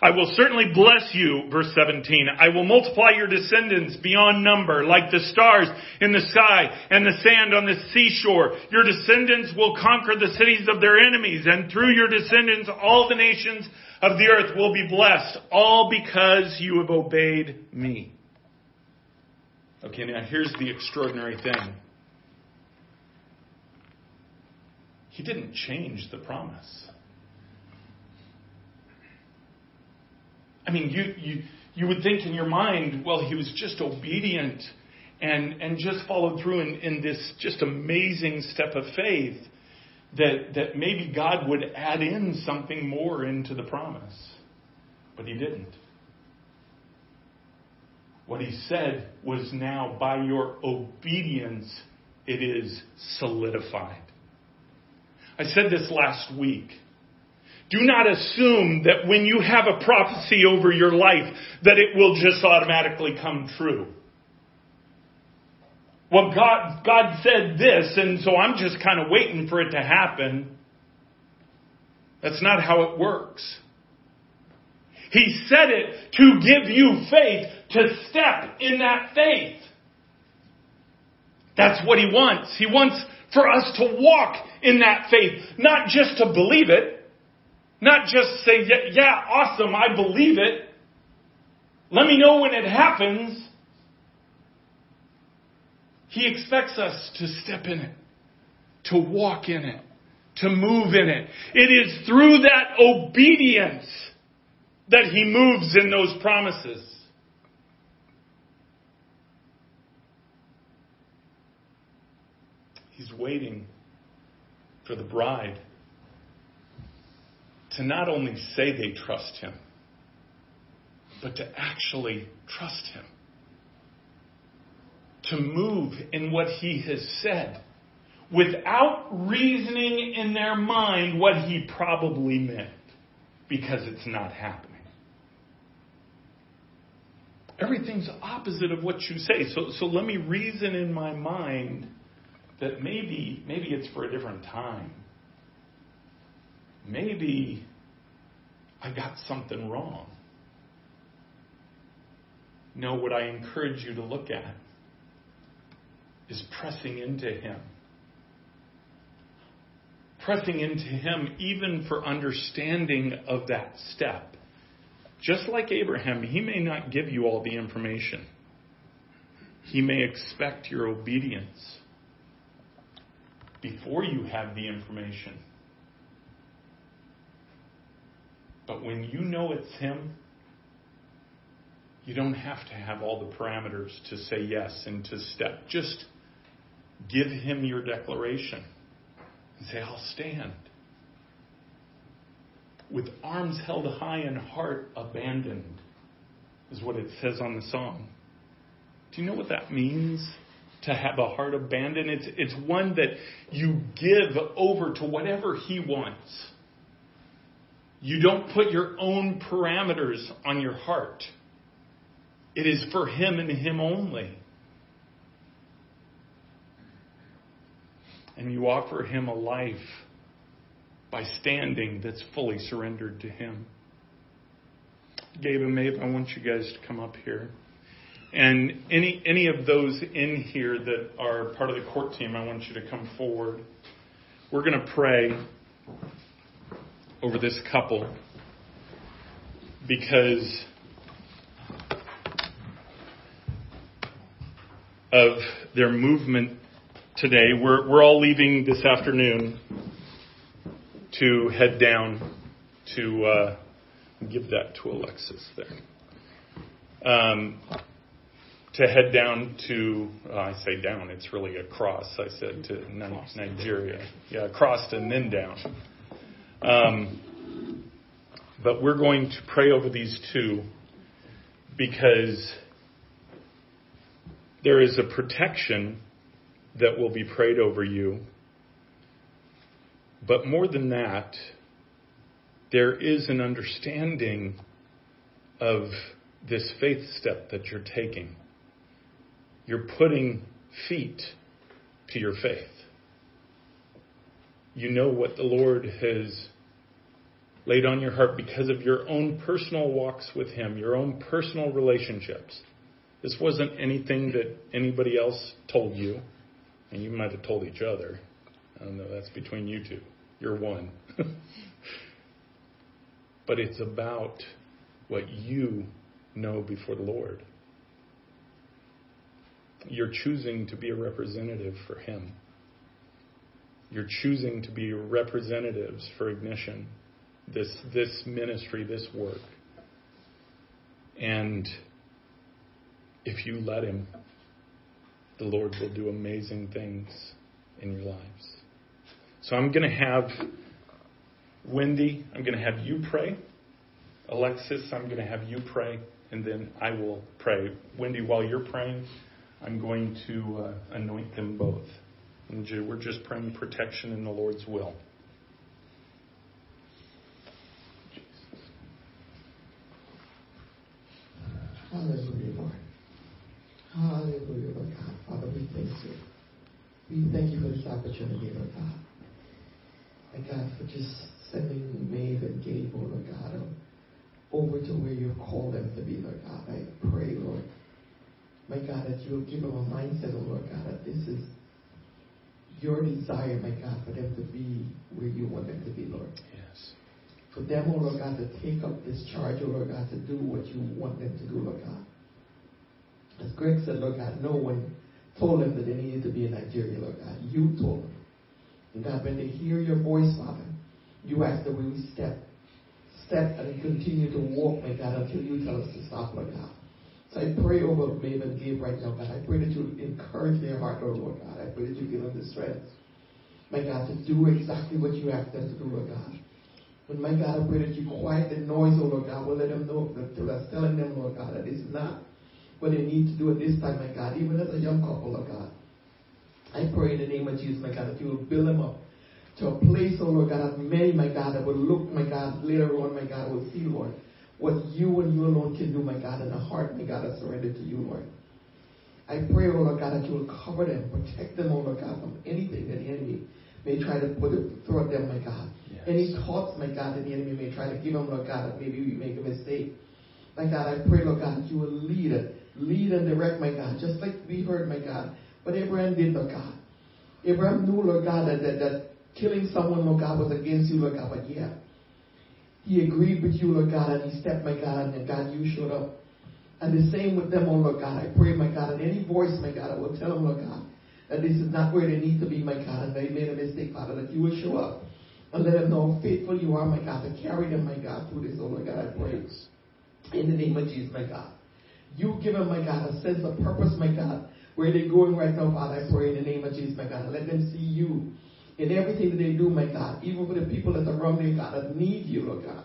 I will certainly bless you, verse 17. I will multiply your descendants beyond number, like the stars in the sky and the sand on the seashore. Your descendants will conquer the cities of their enemies, and through your descendants all the nations of the earth will be blessed, all because you have obeyed me. Okay, now here's the extraordinary thing. He didn't change the promise. I mean, you, you, you would think in your mind, well, he was just obedient and, and just followed through in, in this just amazing step of faith that, that maybe God would add in something more into the promise. But he didn't. What he said was now, by your obedience, it is solidified. I said this last week. Do not assume that when you have a prophecy over your life that it will just automatically come true. Well, God, God said this, and so I'm just kind of waiting for it to happen. That's not how it works. He said it to give you faith, to step in that faith. That's what He wants. He wants for us to walk in that faith, not just to believe it, not just say, yeah, yeah, awesome, I believe it. Let me know when it happens. He expects us to step in it, to walk in it, to move in it. It is through that obedience that He moves in those promises. He's waiting for the bride to not only say they trust him, but to actually trust him. To move in what he has said without reasoning in their mind what he probably meant because it's not happening. Everything's opposite of what you say. So, so let me reason in my mind that maybe, maybe it's for a different time maybe I got something wrong. No, what I encourage you to look at is pressing into Him. Pressing into Him even for understanding of that step. Just like Abraham, He may not give you all the information. He may expect your obedience before you have the information. But when you know it's Him, you don't have to have all the parameters to say yes and to step. Just give Him your declaration and say, I'll stand. With arms held high and heart abandoned, is what it says on the song. Do you know what that means? To have a heart abandoned? It's, it's one that you give over to whatever He wants. You don't put your own parameters on your heart. It is for Him and Him only. And you offer Him a life by standing that's fully surrendered to Him. Gabe and Maeve, I want you guys to come up here. And any, any of those in here that are part of the court team, I want you to come forward. We're going to pray over this couple because of their movement today. We're, we're all leaving this afternoon to head down to uh, give that to Alexis there. Um, to head down to, uh, I say down, it's really across, I said, to Nigeria. Yeah, across and then down. Um, but we're going to pray over these two because there is a protection that will be prayed over you. But more than that, there is an understanding of this faith step that you're taking. You're putting feet to your faith. You know what the Lord has laid on your heart because of your own personal walks with Him, your own personal relationships. This wasn't anything that anybody else told you, and you might have told each other. I don't know, that's between you two. You're one. but it's about what you know before the Lord. You're choosing to be a representative for Him. You're choosing to be representatives for Ignition, this, this ministry, this work. And if you let Him, the Lord will do amazing things in your lives. So I'm going to have Wendy, I'm going to have you pray. Alexis, I'm going to have you pray, and then I will pray. Wendy, while you're praying, I'm going to uh, anoint them both. And we're just praying protection in the Lord's will. Hallelujah, Lord. Hallelujah, Lord God. Father, we thank you. We thank you for this opportunity, Lord God. And God, for just sending Maeve and Gable, Lord God, over to where you've called them to be, Lord God. I pray, Lord, my God, that you will give them a mindset, Lord God, that this is your desire, my God, for them to be where you want them to be, Lord. Yes. For them, oh Lord God, to take up this charge, oh Lord God, to do what you want them to do, Lord God. As Greg said, Lord God, no one told them that they needed to be in Nigeria, Lord God. You told them. And God, when they hear your voice, Father, you ask that we step, step and continue to walk, my God, until you tell us to stop, Lord God. I pray over Maeve and Gabe right now, God. I pray that you encourage their heart, Lord, Lord God. I pray that you give them the strength, my God, to do exactly what you ask them to do, Lord God. And my God, I pray that you quiet the noise, oh Lord God. Will let them know that that's telling them, Lord God, that it's not what they need to do at this time, my God, even as a young couple, Lord God. I pray in the name of Jesus, my God, that you will build them up to a place, oh Lord God, that many, my God, that will look, my God, later on, my God, will see, Lord, what you and you alone can do, my God, in the heart, my God, I surrender to you, Lord. I pray, oh Lord God, that you will cover them, protect them, oh Lord God, from anything that the enemy may try to put it, throw at them, my God. Yes. Any thoughts, my God, that the enemy may try to give them, Lord God, that maybe we make a mistake. My God, I pray, Lord God, that you will lead it, lead and direct, my God, just like we heard, my God, what Abraham did, Lord God. Abraham knew, Lord God, that, that, that killing someone, Lord God, was against you, Lord God, but yeah, he agreed with you, Lord God, and he stepped, my God, and God, you showed up. And the same with them, oh Lord God. I pray, my God, and any voice, my God, I will tell them, Lord God, that this is not where they need to be, my God, and they made a mistake, Father, that you will show up. And let them know how faithful you are, my God, to carry them, my God, through this, oh Lord God, I pray. In the name of Jesus, my God. You give them, my God, a sense of purpose, my God, where they're going right now, Father, I pray in the name of Jesus, my God. Let them see you in everything that they do, my God, even for the people that are around them, God, that need you, Lord God.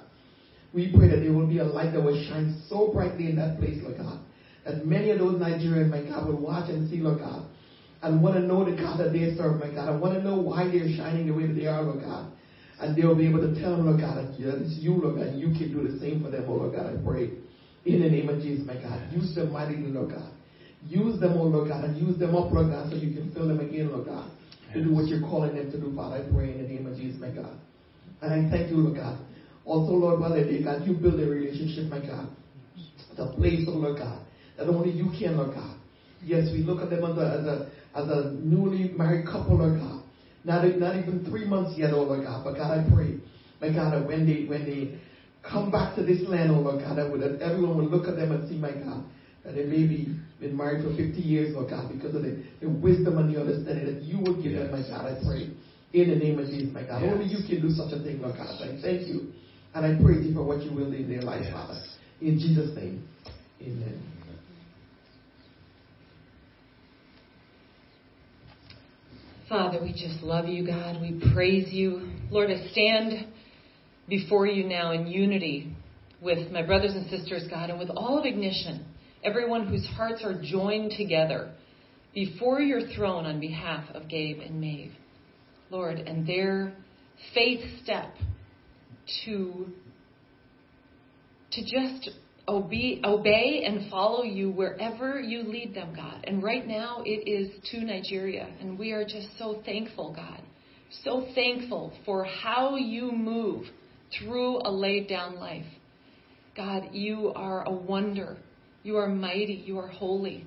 We pray that there will be a light that will shine so brightly in that place, Lord God, that many of those Nigerians, my God, will watch and see, Lord God, and want to know the God that they serve, my God. I want to know why they're shining the way that they are, Lord God. And they'll be able to tell them, Lord God, that it's you, Lord God, and you can do the same for them, oh Lord God, I pray. In the name of Jesus, my God. Use them mightily, Lord God. Use them, oh Lord God, and use them up, Lord God, so you can fill them again, Lord God, to do what you're calling them to do, Father. I pray in the name of Jesus, my God. And I thank you, Lord God. Also, Lord, Father, dear God, you build a relationship, my God. The place, oh Lord God, that only you can, Lord God. Yes, we look at them as a, as a, as a newly married couple, Lord God. Not, not even three months yet, oh Lord God. But God, I pray, my God, that when they, when they come back to this land, oh Lord God, that, would, that everyone would look at them and see, my God, that they may be been married for 50 years, Lord God, because of the, the wisdom and the understanding that you will give yes. them, my God, I pray. In the name of Jesus, my God. Yes. Only you can do such a thing, Lord God. I thank you. And I praise you for what you will do in their life, yes. Father. In Jesus' name. Amen. Father, we just love you, God. We praise you. Lord, I stand before you now in unity with my brothers and sisters, God, and with all of Ignition, everyone whose hearts are joined together before your throne on behalf of Gabe and Maeve. Lord, and their faith step to, to just obey, obey and follow you wherever you lead them, God. And right now it is to Nigeria. And we are just so thankful, God. So thankful for how you move through a laid down life. God, you are a wonder. You are mighty. You are holy.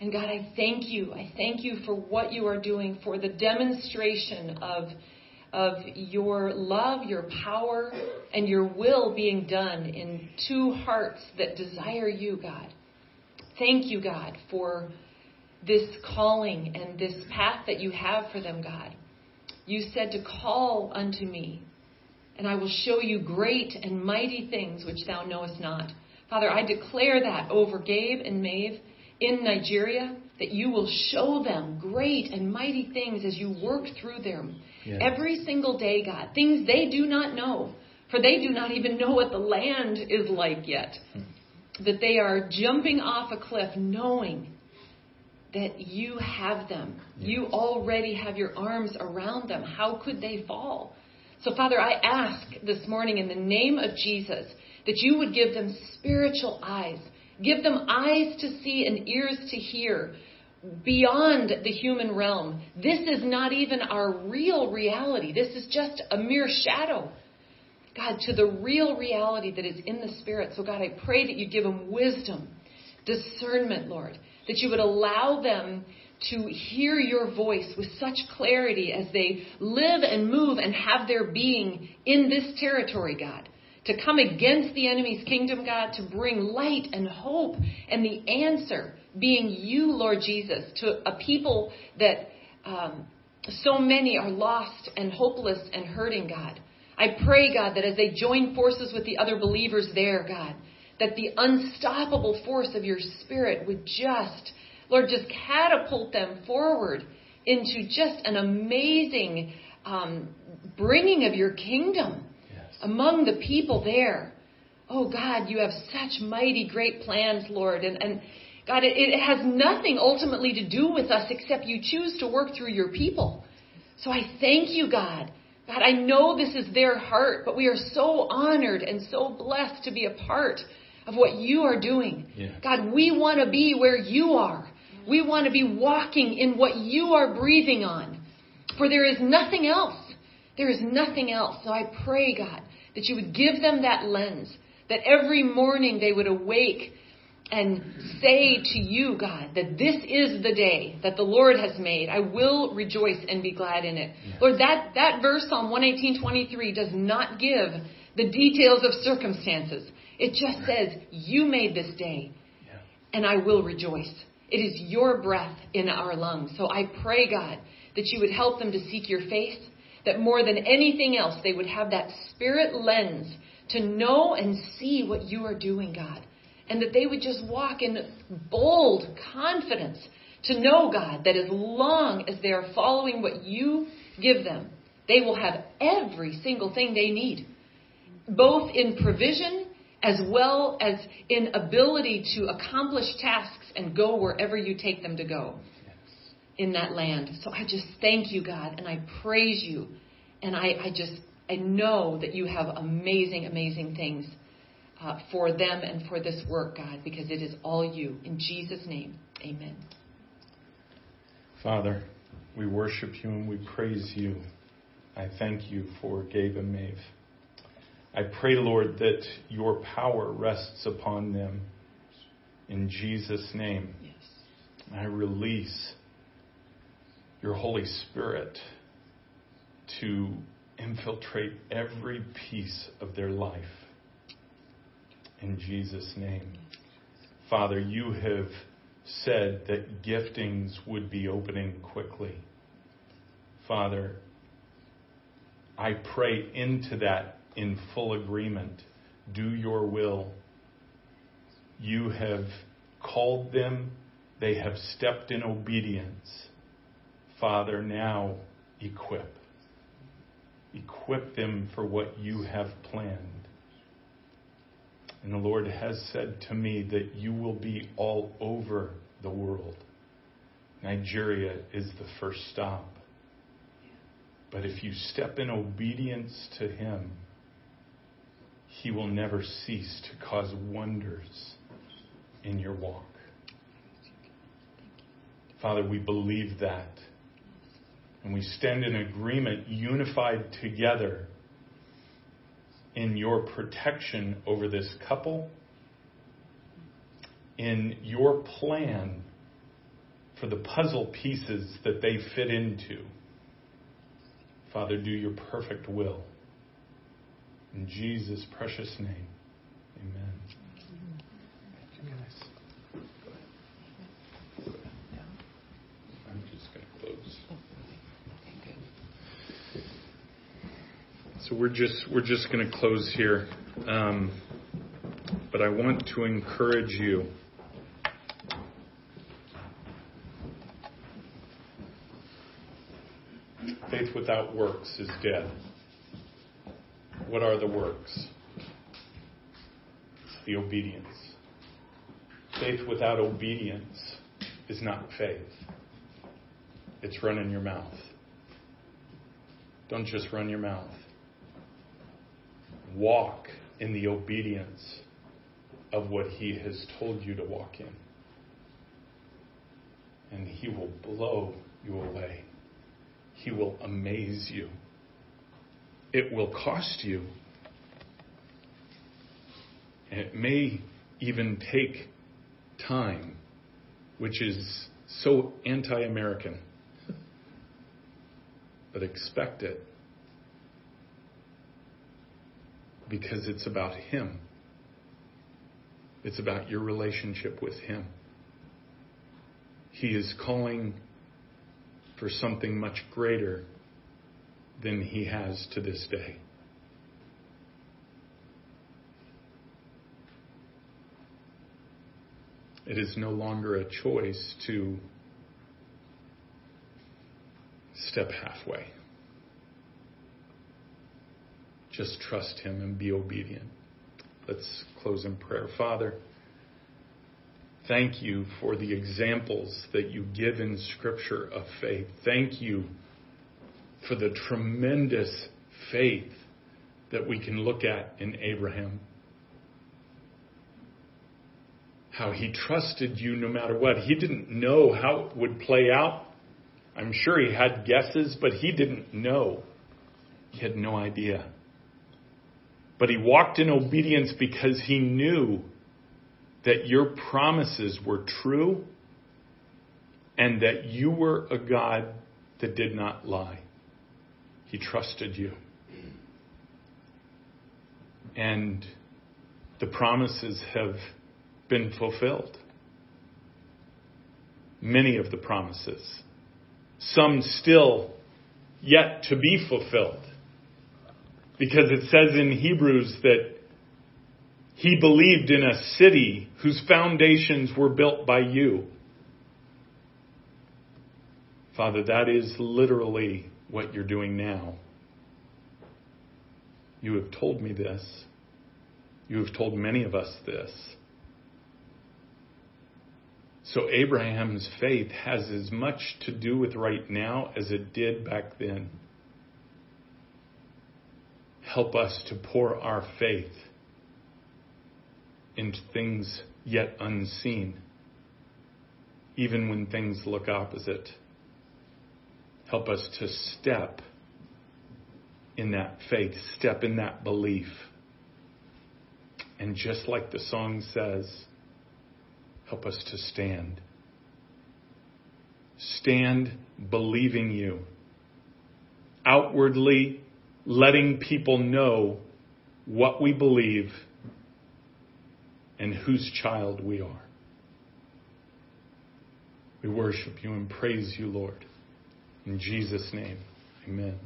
And God, I thank you. I thank you for what you are doing, for the demonstration of of your love, your power, and your will being done in two hearts that desire you, God. Thank you, God, for this calling and this path that you have for them, God. You said to call unto me, and I will show you great and mighty things which thou knowest not. Father, I declare that over Gabe and Maeve in Nigeria, that you will show them great and mighty things as you work through them yeah. every single day, God. Things they do not know, for they do not even know what the land is like yet. Hmm. That they are jumping off a cliff knowing that you have them. Yes. You already have your arms around them. How could they fall? So, Father, I ask this morning in the name of Jesus that you would give them spiritual eyes. Give them eyes to see and ears to hear beyond the human realm. This is not even our real reality. This is just a mere shadow. God, to the real reality that is in the Spirit. So, God, I pray that you give them wisdom, discernment, Lord, that you would allow them to hear your voice with such clarity as they live and move and have their being in this territory, God. To come against the enemy's kingdom, God, to bring light and hope and the answer being you, Lord Jesus, to a people that um, so many are lost and hopeless and hurting, God. I pray, God, that as they join forces with the other believers there, God, that the unstoppable force of your Spirit would just, Lord, just catapult them forward into just an amazing um, bringing of your kingdom. Among the people there. Oh, God, you have such mighty, great plans, Lord. And, and God, it, it has nothing ultimately to do with us except you choose to work through your people. So I thank you, God. God, I know this is their heart, but we are so honored and so blessed to be a part of what you are doing. Yeah. God, we want to be where you are. We want to be walking in what you are breathing on. For there is nothing else. There is nothing else. So I pray, God, that you would give them that lens, that every morning they would awake and say to you, God, that this is the day that the Lord has made. I will rejoice and be glad in it. Yes. Lord, that, that verse, Psalm 118.23, does not give the details of circumstances. It just says, you made this day, yeah. and I will rejoice. It is your breath in our lungs. So I pray, God, that you would help them to seek your face, that more than anything else, they would have that spirit lens to know and see what you are doing, God. And that they would just walk in bold confidence to know, God, that as long as they are following what you give them, they will have every single thing they need, both in provision as well as in ability to accomplish tasks and go wherever you take them to go in that land. So I just thank you, God, and I praise you. And I, I just, I know that you have amazing, amazing things uh, for them and for this work, God, because it is all you. In Jesus' name, amen. Father, we worship you and we praise you. I thank you for Gabe and Maeve. I pray, Lord, that your power rests upon them. In Jesus' name, Yes. I release your Holy Spirit to infiltrate every piece of their life. In Jesus' name. Father, you have said that giftings would be opening quickly. Father, I pray into that in full agreement. Do your will. You have called them, they have stepped in obedience. Father, now equip. Equip them for what you have planned. And the Lord has said to me that you will be all over the world. Nigeria is the first stop. But if you step in obedience to Him, He will never cease to cause wonders in your walk. Father, we believe that. And we stand in agreement, unified together in your protection over this couple, in your plan for the puzzle pieces that they fit into. Father, do your perfect will. In Jesus' precious name, amen. You guys. I'm just going to close. So we're just we're just going to close here, um, but I want to encourage you. Faith without works is dead. What are the works? It's the obedience. Faith without obedience is not faith. It's running your mouth. Don't just run your mouth walk in the obedience of what He has told you to walk in. And He will blow you away. He will amaze you. It will cost you. And it may even take time, which is so anti American. But expect it. Because it's about Him. It's about your relationship with Him. He is calling for something much greater than He has to this day. It is no longer a choice to step halfway. Just trust Him and be obedient. Let's close in prayer. Father, thank you for the examples that you give in Scripture of faith. Thank you for the tremendous faith that we can look at in Abraham. How he trusted you no matter what. He didn't know how it would play out. I'm sure he had guesses, but he didn't know. He had no idea. But he walked in obedience because he knew that your promises were true and that you were a God that did not lie. He trusted you. And the promises have been fulfilled. Many of the promises. Some still yet to be fulfilled. Because it says in Hebrews that he believed in a city whose foundations were built by you. Father, that is literally what you're doing now. You have told me this. You have told many of us this. So Abraham's faith has as much to do with right now as it did back then. Help us to pour our faith into things yet unseen, even when things look opposite. Help us to step in that faith, step in that belief. And just like the song says, help us to stand. Stand believing you. Outwardly letting people know what we believe and whose child we are. We worship you and praise you, Lord. In Jesus' name, amen.